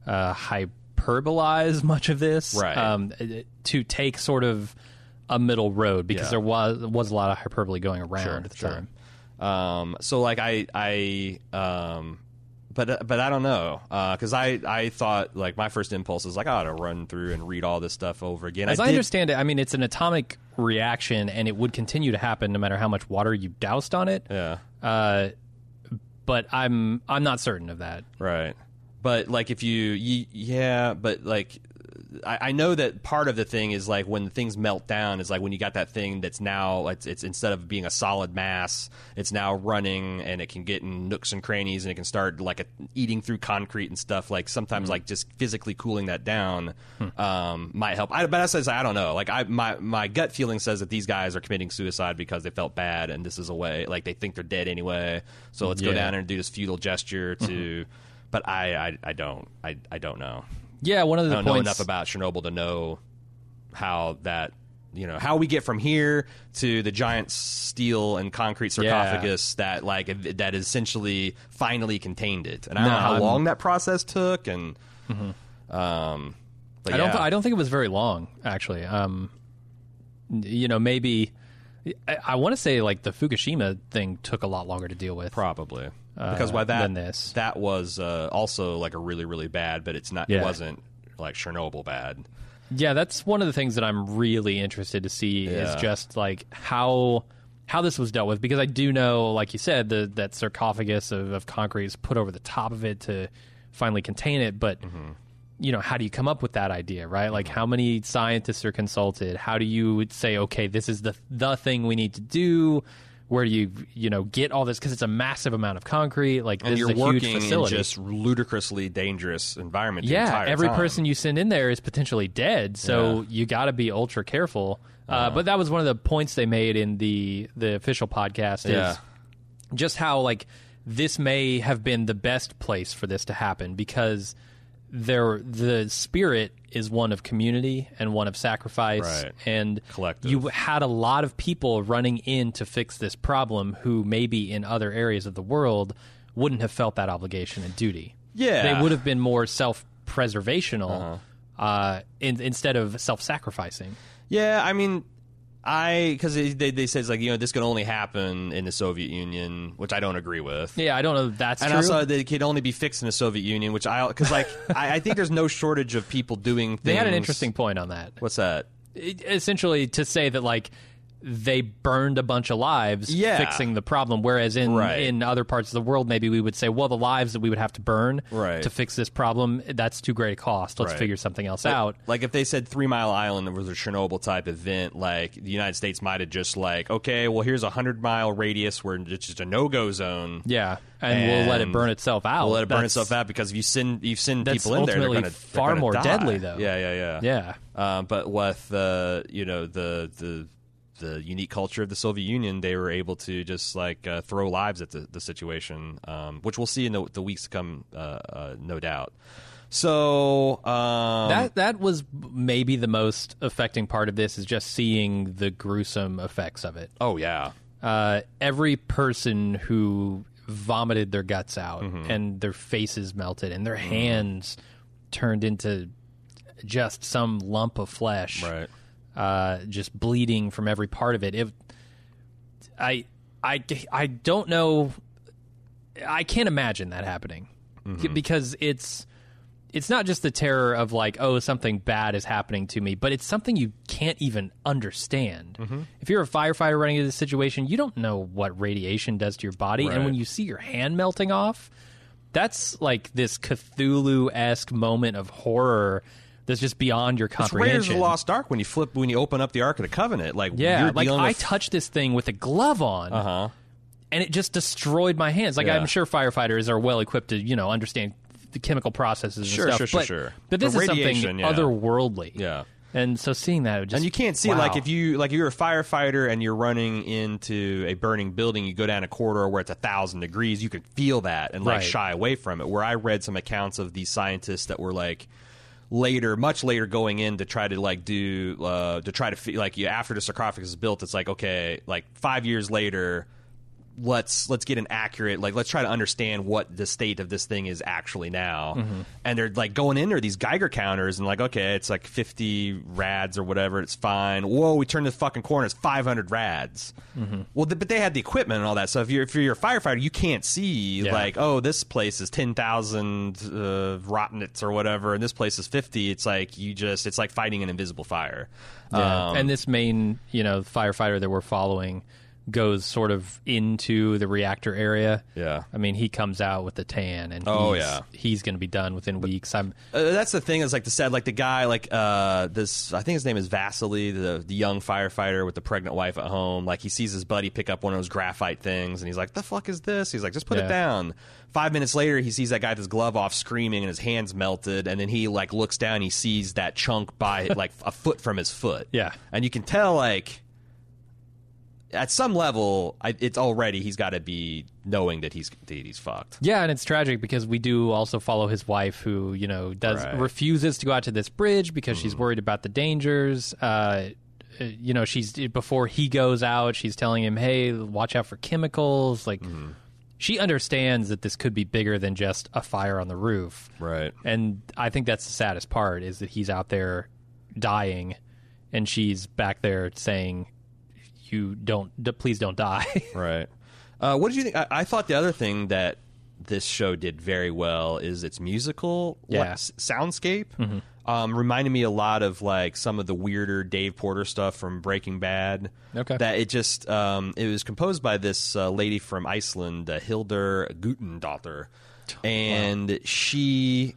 uh, hyperbolize much of this, Right. Um, to take sort of a middle road because Yeah. there was was a lot of hyperbole going around at the sure. time. Um, so like I I um, but but I don't know because I I thought like my first impulse is like I ought to run through and read all this stuff over again. As I, did- understand it, I mean, it's an atomic reaction, and it would continue to happen no matter how much water you doused on it. Yeah. Uh, but I'm I'm not certain of that. Right. But like if you, you yeah, but like I, I know that part of the thing is like when things melt down is like when you got that thing that's now it's, it's instead of being a solid mass, it's now running and it can get in nooks and crannies and it can start like a, eating through concrete and stuff. Like sometimes mm-hmm. like just physically cooling that down hmm. um, might help. I, but I says I don't know. Like I my my gut feeling says that these guys are committing suicide because they felt bad and this is a way like they think they're dead anyway. So let's go down and do this futile gesture to. Mm-hmm. But I, I I don't I I don't know. Yeah, one of the I don't know points enough about Chernobyl to know how that you know how we get from here to the giant steel and concrete sarcophagus that like that essentially finally contained it. And I don't No, know how I'm- long that process took. And um, but I don't. Th- I don't think it was very long, actually. Um, you know, maybe I, I want to say like the Fukushima thing took a lot longer to deal with. probably because why that Uh, than this. that was uh, also like a really really bad, but it's not. It wasn't like Chernobyl bad. Yeah, that's one of the things that I'm really interested to see Yeah. is just like how how this was dealt with because I do know, like you said, the that sarcophagus of, of concrete is put over the top of it to finally contain it, but. You know, how do you come up with that idea, right? Like, how many scientists are consulted? How do you say, okay, this is the the thing we need to do? Where do you, you know, get all this? Because it's a massive amount of concrete. Like, And this you're is a huge working in just ludicrously dangerous environment. the yeah, every time. person you send in there is potentially dead, so Yeah. you got to be ultra careful. Uh, but that was one of the points they made in the the official podcast is Yeah. just how like this may have been the best place for this to happen because there the spirit is one of community and one of sacrifice Right. and Collective. you had a lot of people running in to fix this problem who maybe in other areas of the world wouldn't have felt that obligation and duty Yeah. they would have been more self-preservational uh in, instead of self-sacrificing Yeah, I mean, I because they, they says like you know this could only happen in the Soviet Union, which I don't agree with. yeah i don't know if that's And true also, they could only be fixed in the Soviet Union, which I because like I, I think there's no shortage of people doing. Things. they had an interesting point on that What's that? it- essentially to say that like they burned a bunch of lives Yeah. fixing the problem whereas in Right. in other parts of the world maybe we would say well the lives that we would have to burn Right. to fix this problem that's too great a cost let's Right. figure something else out Like if they said Three Mile Island was a Chernobyl type event, like the United States might have just like, okay, well here's a hundred mile radius where it's just a no go zone. yeah and, we'll let it burn itself out We'll let it burn That's- itself out because if you send you send people in there, they're gonna, they're far gonna more die. deadly, though. Yeah, yeah, yeah. yeah Um, but with the you know the the the unique culture of the Soviet Union, they were able to just like uh, throw lives at the, the situation, um, which we'll see in the, the weeks to come, uh, uh, no doubt. So um, that that was maybe the most affecting part of this is just seeing the gruesome effects of it oh yeah, uh, every person who vomited their guts out Mm-hmm. and their faces melted and their hands turned into just some lump of flesh, right. Uh, just bleeding from every part of it. it I, I, I don't know. I can't imagine that happening Mm-hmm. because it's it's not just the terror of like oh something bad is happening to me but it's something you can't even understand Mm-hmm. if you're a firefighter running into this situation you don't know what radiation does to your body and when you see your hand melting off that's like this cthulhu-esque moment of horror that's just beyond your comprehension. It's Raiders of the Lost Ark when you flip when you open up the Ark of the Covenant, like yeah you're like i with, touched this thing with a glove on uh huh. and it just destroyed my hands. Like Yeah. I'm sure firefighters are well equipped to you know understand the chemical processes Sure, and stuff. sure, sure, but, sure. But this is something yeah. otherworldly. Yeah. And so seeing that, just and you can't see wow. like if you like if you're a firefighter and you're running into a burning building you go down a corridor where it's a thousand degrees you can feel that and like Right. shy away from it where i read some accounts of these scientists that were like later much later going in to try to like do uh to try to fe- like you after the sarcophagus is built it's like okay like five years later let's let's get an accurate like let's try to understand what the state of this thing is actually now and they're like going in there these geiger counters and like okay it's like 50 rads or whatever it's fine whoa we turned the fucking corner it's 500 rads well th- but they had the equipment and all that so if you're if you're a firefighter you can't see Yeah. like oh this place is 10,000 uh, rottenets or whatever and this place is 50 it's like you just it's like fighting an invisible fire Yeah. Um, and this main you know firefighter that we're following. Goes sort of into the reactor area. Yeah. I mean, he comes out with the tan, and Oh, he's, yeah. he's going to be done within weeks. I'm Uh, that's the thing is like the said like the guy like uh this I think his name is Vasily the the young firefighter with the pregnant wife at home like he sees his buddy pick up one of those graphite things and he's like the fuck is this he's like just put Yeah. it down five minutes later he sees that guy with his glove off screaming and his hands melted and then he like looks down he sees that chunk by like a foot from his foot Yeah. and you can tell like at some level I, it's already he's got to be knowing that he's that he's fucked Yeah, and it's tragic because we do also follow his wife, who you know does Right. Mm-hmm. refuses to go out to this bridge because she's worried about the dangers. Uh, uh, you know, she's before he goes out, she's telling him, "Hey, watch out for chemicals." Like, Mm-hmm. she understands that this could be bigger than just a fire on the roof. right And I think that's the saddest part is that he's out there dying, and she's back there saying, "You don't, d- please don't die." Right. Uh, what did you think? I, I thought the other thing that this show did very well is its musical Yeah. like, s- soundscape. Um, reminded me a lot of like some of the weirder Dave Porter stuff from Breaking Bad. Okay. That it just um, it was composed by this uh, lady from Iceland, uh, Hildur Guðnadóttir, and she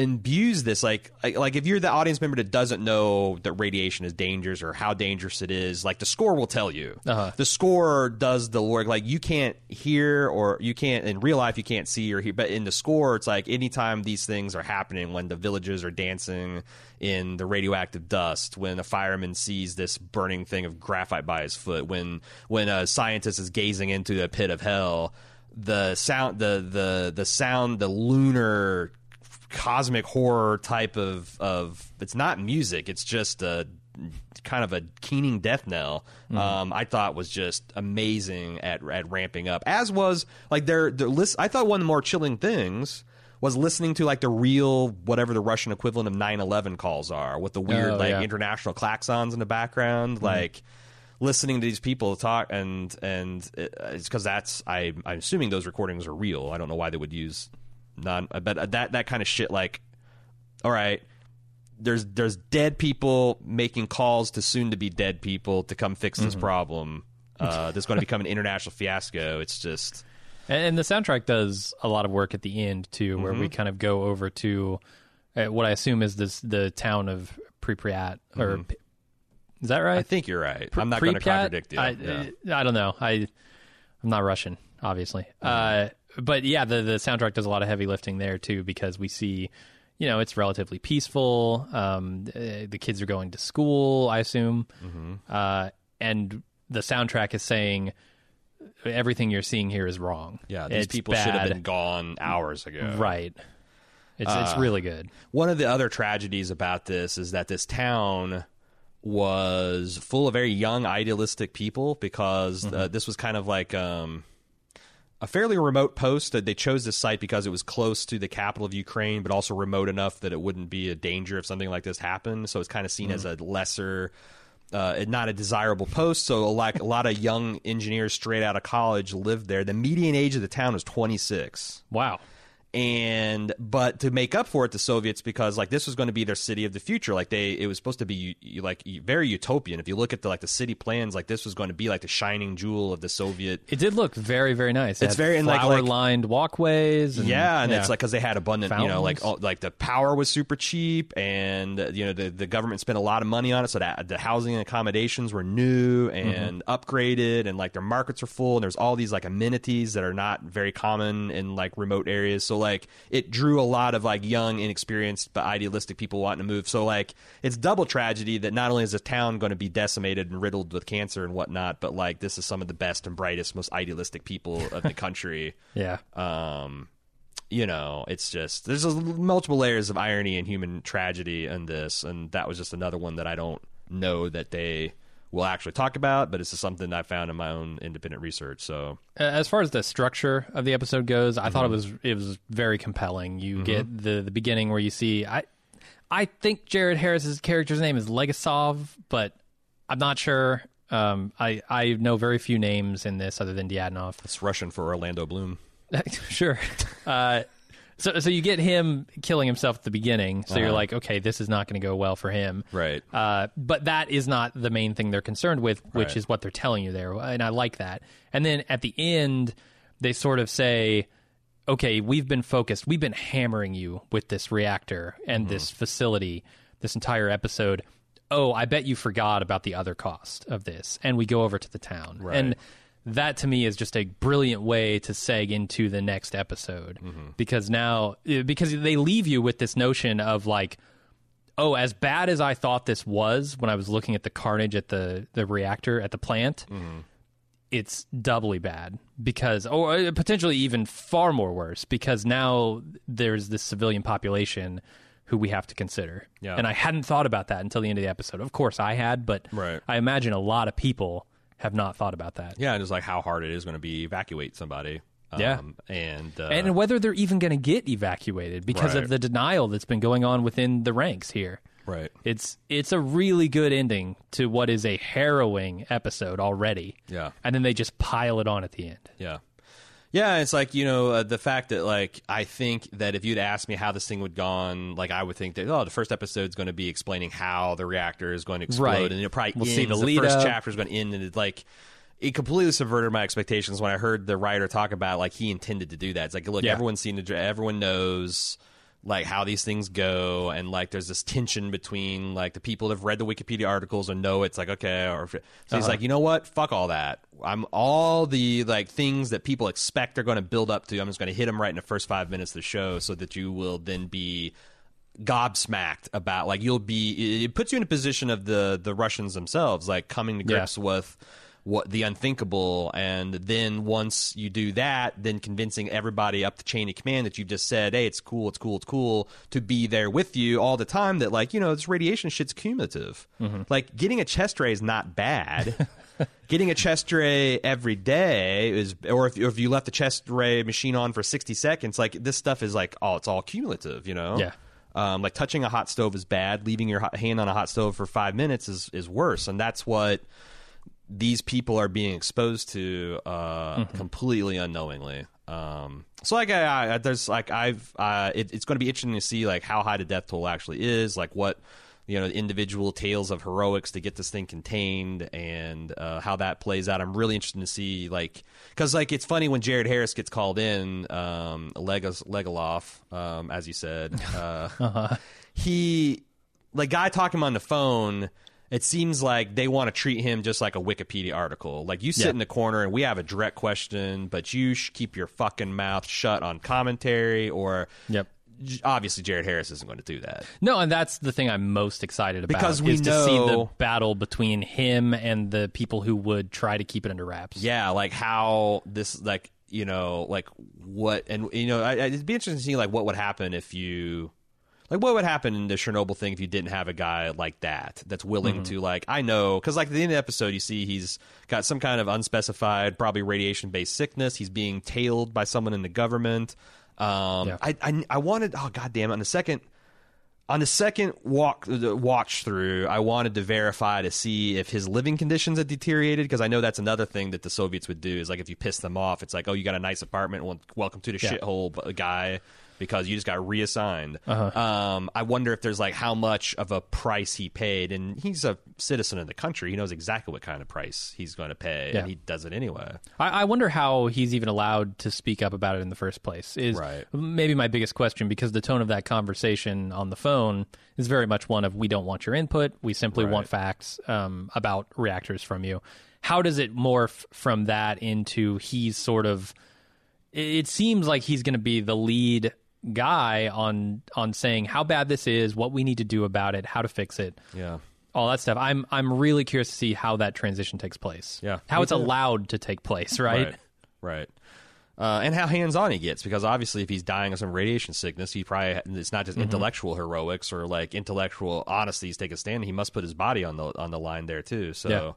imbues this like like if you're the audience member that doesn't know that radiation is dangerous or how dangerous it is like the score will tell you Uh-huh. the score does the work like you can't hear or you can't in real life you can't see or hear but in the score it's like anytime these things are happening when the villagers are dancing in the radioactive dust when a fireman sees this burning thing of graphite by his foot when when a scientist is gazing into a pit of hell the sound the the the sound the lunar cosmic horror type of of it's not music it's just a kind of a keening death knell mm-hmm. um i thought was just amazing at at ramping up as was like their their list i thought one of the more chilling things was listening to like the real whatever the russian equivalent of 9-11 calls are with the weird Oh, like yeah. international klaxons in the background mm-hmm. like listening to these people talk and and uh, it's because that's I I'm assuming those recordings are real. I don't know why they would use non, but that that kind of shit. Like, all right, there's there's dead people making calls to soon to be dead people to come fix this problem. Uh, this is going to become an international fiasco. It's just And, and the soundtrack does a lot of work at the end too, where Mm-hmm. we kind of go over to uh, what I assume is this the town of Pripyat, or P- is that right? Mm-hmm. I think you're right. I'm not going to contradict you. I, Yeah. I don't know. I I'm not Russian, obviously. Uh, but yeah, the the soundtrack does a lot of heavy lifting there too, because we see, you know, it's relatively peaceful. Um, uh, the kids are going to school, I assume, Mm-hmm. uh, and the soundtrack is saying everything you're seeing here is wrong. yeah, these It's people should have been gone hours ago. right. It's it's really good. One of the other tragedies about this is that this town was full of very young, idealistic people because uh, this was kind of like um, a fairly remote post. That they chose this site because it was close to the capital of Ukraine, but also remote enough that it wouldn't be a danger if something like this happened. So it's kind of seen as a lesser. Uh, not a desirable post, so like a lot of young engineers straight out of college lived there. The median age of the town was 26 Wow. And but to make up for it the soviets because like this was going to be their city of the future like they it was supposed to be like very utopian if you look at the like the city plans like this was going to be like the shining jewel of the soviet It did look very very nice. It It's very- and, like- flower lined walkways. And, yeah and it's like because they had abundant you know like all, like the power was super cheap and you know the, the government spent a lot of money on it so that the housing and accommodations were new and mm-hmm. upgraded and like their markets are full and there's all these like amenities that are not very common in like remote areas so like it drew a lot of like young inexperienced but idealistic people wanting to move so like it's double tragedy that not only is the town going to be decimated and riddled with cancer and whatnot but like this is some of the best and brightest most idealistic people of the country yeah. um you know it's just there's a, multiple layers of irony and human tragedy in this and that was just another one that i don't know that they will actually talk about but it's just something i found in my own independent research so Uh, as far as the structure of the episode goes, I Mm-hmm. thought it was it was very compelling. You get the the beginning where you see I I think Jared Harris's character's name is Legasov, but I'm not sure. Um, I I know very few names in this other than Dyatlov. it's russian for orlando bloom sure. Uh, So, so you get him killing himself at the beginning. So you're Uh-huh. like, okay, this is not going to go well for him. Right. Uh, but that is not the main thing they're concerned with, which Right. is what they're telling you there. And I like that. And then at the end, they sort of say, okay, we've been focused, we've been hammering you with this reactor and Mm-hmm. this facility this entire episode. Oh, I bet you forgot about the other cost of this. And we go over to the town. Right. And that to me is just a brilliant way to seg into the next episode Mm-hmm. because now eh, because they leave you with this notion of like oh as bad as i thought this was when i was looking at the carnage at the the reactor at the plant it's doubly bad because or uh, potentially even far more worse because now there's this civilian population who we have to consider Yeah. and i hadn't thought about that until the end of the episode of course i had but Right. i imagine a lot of people have not thought about that Yeah, and just like how hard it is going to be evacuate somebody. Yeah. Um, and uh, and whether they're even going to get evacuated because Right. of the denial that's been going on within the ranks here. right. It's it's a really good ending to what is a harrowing episode already. Yeah. And then they just pile it on at the end. Yeah. Yeah, it's like, you know, uh, the fact that, like, I think that if you'd asked me how this thing would gone, like, I would think that, oh, the first episode's going to be explaining how the reactor is going to explode. Right. And it probably We'll ends, see the lead first up. chapter is going to end, and it, like, it completely subverted my expectations when I heard the writer talk about, like, he intended to do that. It's like, look, Yeah. everyone's seen it, everyone knows like how these things go and like there's this tension between like the people that have read the wikipedia articles and know it's like okay or if, so Uh-huh. he's like you know what fuck all that i'm all the like things that people expect they're going to build up to i'm just going to hit them right in the first five minutes of the show so that you will then be gobsmacked about like you'll be it puts you in a position of the the russians themselves like coming to Yeah. grips with what the unthinkable. And then once you do that then convincing everybody up the chain of command that you've just said hey it's cool it's cool it's cool to be there with you all the time that like you know this radiation shit's cumulative. Like getting a chest ray is not bad. Getting a chest ray every day is or if, or if you left the chest ray machine on for 60 seconds like this stuff is like oh it's all cumulative you know? Yeah. um, like touching a hot stove is bad. Leaving your hot- hand on a hot stove for five minutes is is worse, and that's what these people are being exposed to uh, completely unknowingly. Um, so like I, I there's like I've uh, it, it's going to be interesting to see like how high the death toll actually is, like what you know individual tales of heroics to get this thing contained and uh, how that plays out. I'm really interested to see like because like it's funny when Jared Harris gets called in, um, Legos Legoloff, um, as you said, uh, uh-huh. he like guy talking on the phone. It seems like they want to treat him just like a Wikipedia article. Like you sit Yeah. in the corner and we have a direct question, but you sh- keep your fucking mouth shut on commentary. Or Yep. obviously Jared Harris isn't going to do that. No, and that's the thing I'm most excited about Because we is to see the battle between him and the people who would try to keep it under wraps. Yeah, like how this, like you know, like what, and you know, I, it'd be interesting to see like what would happen if you, like what would happen in the Chernobyl thing if you didn't have a guy like that that's willing to like I know because like at the end of the episode you see he's got some kind of unspecified probably radiation based sickness. He's being tailed by someone in the government. Um, Yeah. I, I I wanted oh god damn it on the second on the second walk the watch through, I wanted to verify to see if his living conditions had deteriorated because I know that's another thing that the Soviets would do is like if you piss them off, it's like oh you got a nice apartment, well, welcome to the Yeah. shithole guy because you just got reassigned. Uh-huh. Um, I wonder if there's like how much of a price he paid, and he's a citizen of the country. He knows exactly what kind of price he's going to pay, Yeah. and he does it anyway. I, I wonder how he's even allowed to speak up about it in the first place. Is Right. maybe my biggest question because the tone of that conversation on the phone is very much one of we don't want your input. We simply Right. want facts um, about reactors from you. How does it morph from that into he's sort of? It it seems like he's going to be the lead guy on on saying how bad this is, what we need to do about it, how to fix it Yeah. all that stuff. I'm I'm really curious to see how that transition takes place. Yeah, how it's allowed to take place, right? Right. Right. Uh, and how hands on he gets because obviously if he's dying of some radiation sickness, he probably it's not just Mm-hmm. intellectual heroics or like intellectual honesty. He's taking a stand. He must put his body on the on the line there too. So.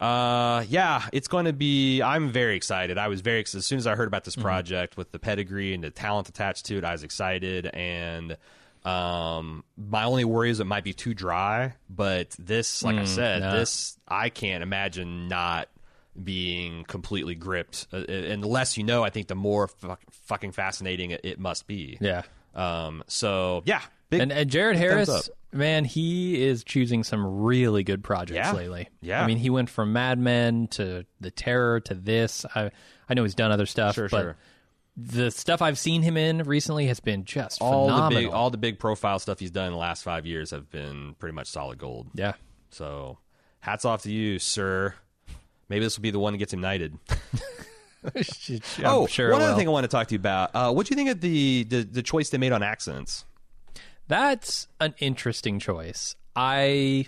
Uh yeah, it's going to be. I'm very excited. I was very ex- as soon as I heard about this project with the pedigree and the talent attached to it. I was excited, and um, my only worry is it might be too dry. But this, like I said, this I can't imagine not being completely gripped. Uh, and the less you know, I think the more fuck, fucking fascinating it, it must be. Yeah. Um. So yeah, big, And, and Jared Harris, man, he is choosing some really good projects Yeah. lately. Yeah. I mean, he went from Mad Men to The Terror to this. I I know he's done other stuff, Sure, but sure. the stuff I've seen him in recently has been just all phenomenal. the big all the big profile stuff he's done in the last five years have been pretty much solid gold. yeah. So hats off to you, sir. Maybe this will be the one that gets him knighted. Oh, sure. one other thing I want to talk to you about. Uh, what do you think of the, the the choice they made on accents? That's an interesting choice. I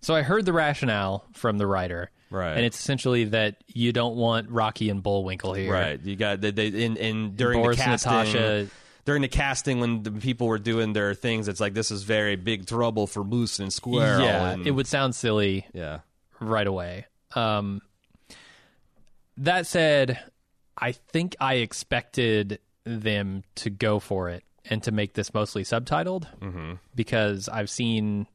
so I heard the rationale from the writer, Right. And it's essentially that you don't want Rocky and Bullwinkle here, Right. You got they, they in in during Boris the and casting. Natasha. During the casting, when the people were doing their things, it's like this is very big trouble for Moose and Squirrel. Yeah, and, it would sound silly Yeah, right away. Um, that said, I think I expected them to go for it and to make this mostly subtitled Mm-hmm. because I've seen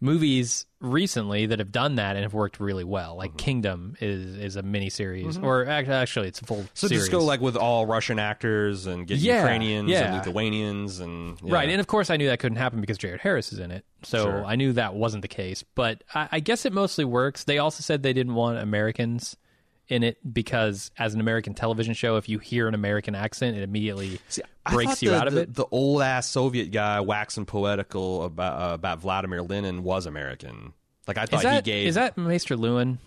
movies recently that have done that and have worked really well. Like Kingdom is is a mini series, or actually it's a full Mm-hmm. So series. just go like with all Russian actors and get Yeah, Ukrainians yeah. and Lithuanians and yeah. Right, and of course I knew that couldn't happen because Jared Harris is in it, so Sure. I knew that wasn't the case. But I, I guess it mostly works. They also said they didn't want Americans in it because, as an American television show, if you hear an American accent, it immediately See, breaks you the, out of the, it. The old ass Soviet guy waxing poetical about uh, about Vladimir Lenin was American. Like I thought that he gave. is that Maester Luwin?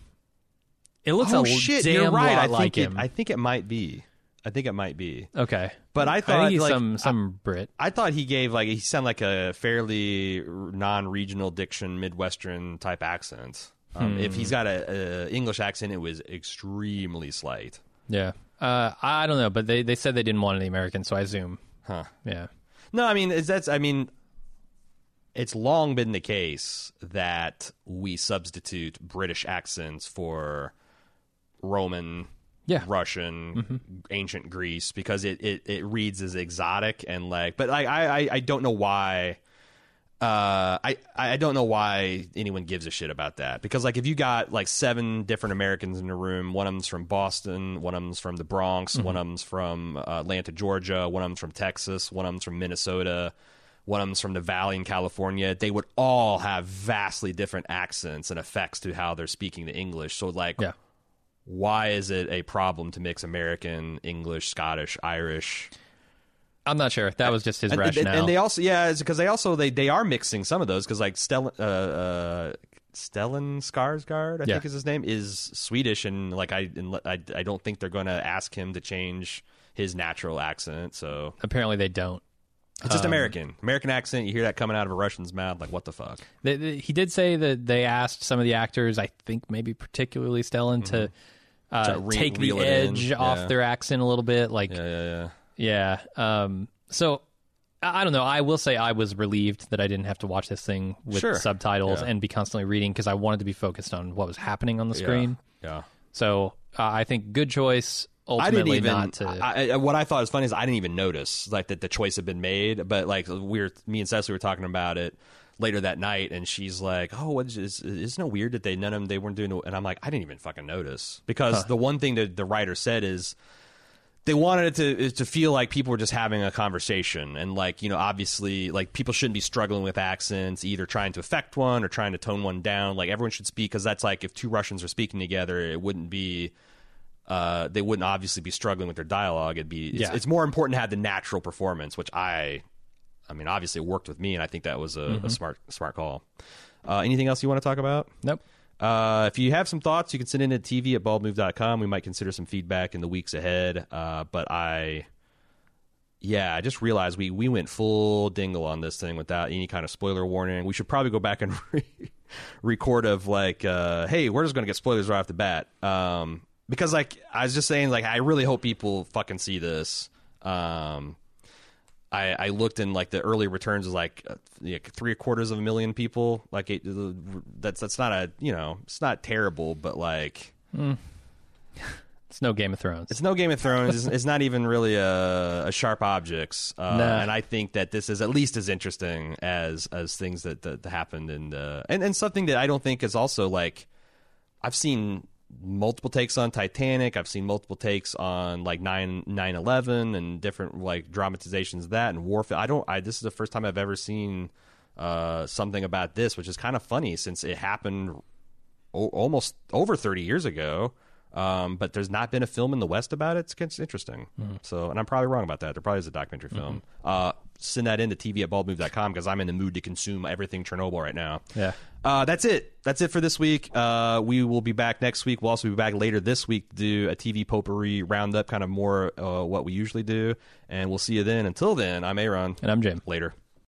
It looks oh a shit! damn You're right. lot I like think him. I think it might be. I think it might be. okay, But I I thought think he's like, some some Brit. I thought he gave like he sounded like a fairly non-regional diction, midwestern type accent. Um, If Hmm. he's got a, a English accent, it was extremely slight. Yeah, uh, I don't know, but they they said they didn't want any Americans, so I assume. Huh. Yeah, No, I mean it's, that's. I mean, it's long been the case that we substitute British accents for Roman, Yeah. Mm-hmm. Russian, ancient Greece because it, it, it reads as exotic and like. But I, I- I don't know why. Uh, I I don't know why anyone gives a shit about that because like if you got like seven different Americans in a room, one of them's from Boston, one of them's from the Bronx, one of them's from uh, Atlanta, Georgia, one of them's from Texas, one of them's from Minnesota, one of them's from the Valley in California. They would all have vastly different accents and effects to how they're speaking the English. So like, yeah. why is it a problem to mix American, English, Scottish, Irish? I'm not sure. That was just his and, and- rationale. and they also yeah, because they also they they are mixing some of those because like Stellan uh, uh, Stellan Skarsgård, I Yeah. think is his name, is Swedish, and like I and I, I don't think they're going to ask him to change his natural accent. So Apparently, they don't. it's Um, just American, American accent. You hear that coming out of a Russian's mouth, like what the fuck? They, they- he did say that they asked some of the actors, I think maybe particularly Stellan, to uh, To re- take the reel it in, edge off yeah. their accent a little bit. Like, Yeah, yeah. Um, so I don't know. I will say I was relieved that I didn't have to watch this thing with Sure. subtitles Yeah. and be constantly reading because I wanted to be focused on what was happening on the screen. Yeah. So uh, I think good choice. I didn't even. not to. I, I, what I thought was funny is I didn't even notice like that the choice had been made. But like we were, me and Cecily were talking about it later that night, and she's like, "Oh, what is, is isn't it weird that they none of them they weren't doing?" it?" And I'm like, I didn't even fucking notice because the one thing that the writer said is they wanted it to to feel like people were just having a conversation and like you know obviously like people shouldn't be struggling with accents either trying to affect one or trying to tone one down. Like everyone should speak because that's like if two russians are speaking together it wouldn't be uh, they wouldn't obviously be struggling with their dialogue. It'd be it's, Yeah. it's more important to have the natural performance which i i mean obviously it worked with me and i think that was a, a smart smart call. Uh, anything else you want to talk about? Nope. Uh, if you have some thoughts, you can send in at TV at baldmove.com. We might consider some feedback in the weeks ahead. Uh, but I, yeah, I just realized we, we went full dingle on this thing without any kind of spoiler warning. We should probably go back and re- record of like, uh, hey, we're just going to get spoilers right off the bat. Um, because like, I was just saying, like, I really hope people fucking see this. Um, I, I looked in like the early returns is like uh, three quarters of a million people. Like it, that's that's not a you know it's not terrible, but like It's no Game of Thrones. it's no Game of Thrones. it's, it's not even really a, a sharp objects. Uh, Nah. And I think that this is at least as interesting as as things that that happened and uh, and and something that I don't think is also like I've seen multiple takes on Titanic. I've seen multiple takes on like 9 11 and different like dramatizations of that and warfare. I don't. I this is the first time I've ever seen uh, something about this, which is kind of funny since it happened o- almost over 30 years ago. Um, but there's not been a film in the West about it. It's, it's interesting. So, and I'm probably wrong about that. There probably is a documentary film. Uh, send that in to TV at baldmove.com because I'm in the mood to consume everything Chernobyl right now. Yeah. Uh, that's it. That's it for this week. Uh, we will be back next week. We'll also be back later this week to do a TV potpourri roundup, kind of more uh, what we usually do. And we'll see you then. Until then, I'm Aaron. And I'm Jim. Later.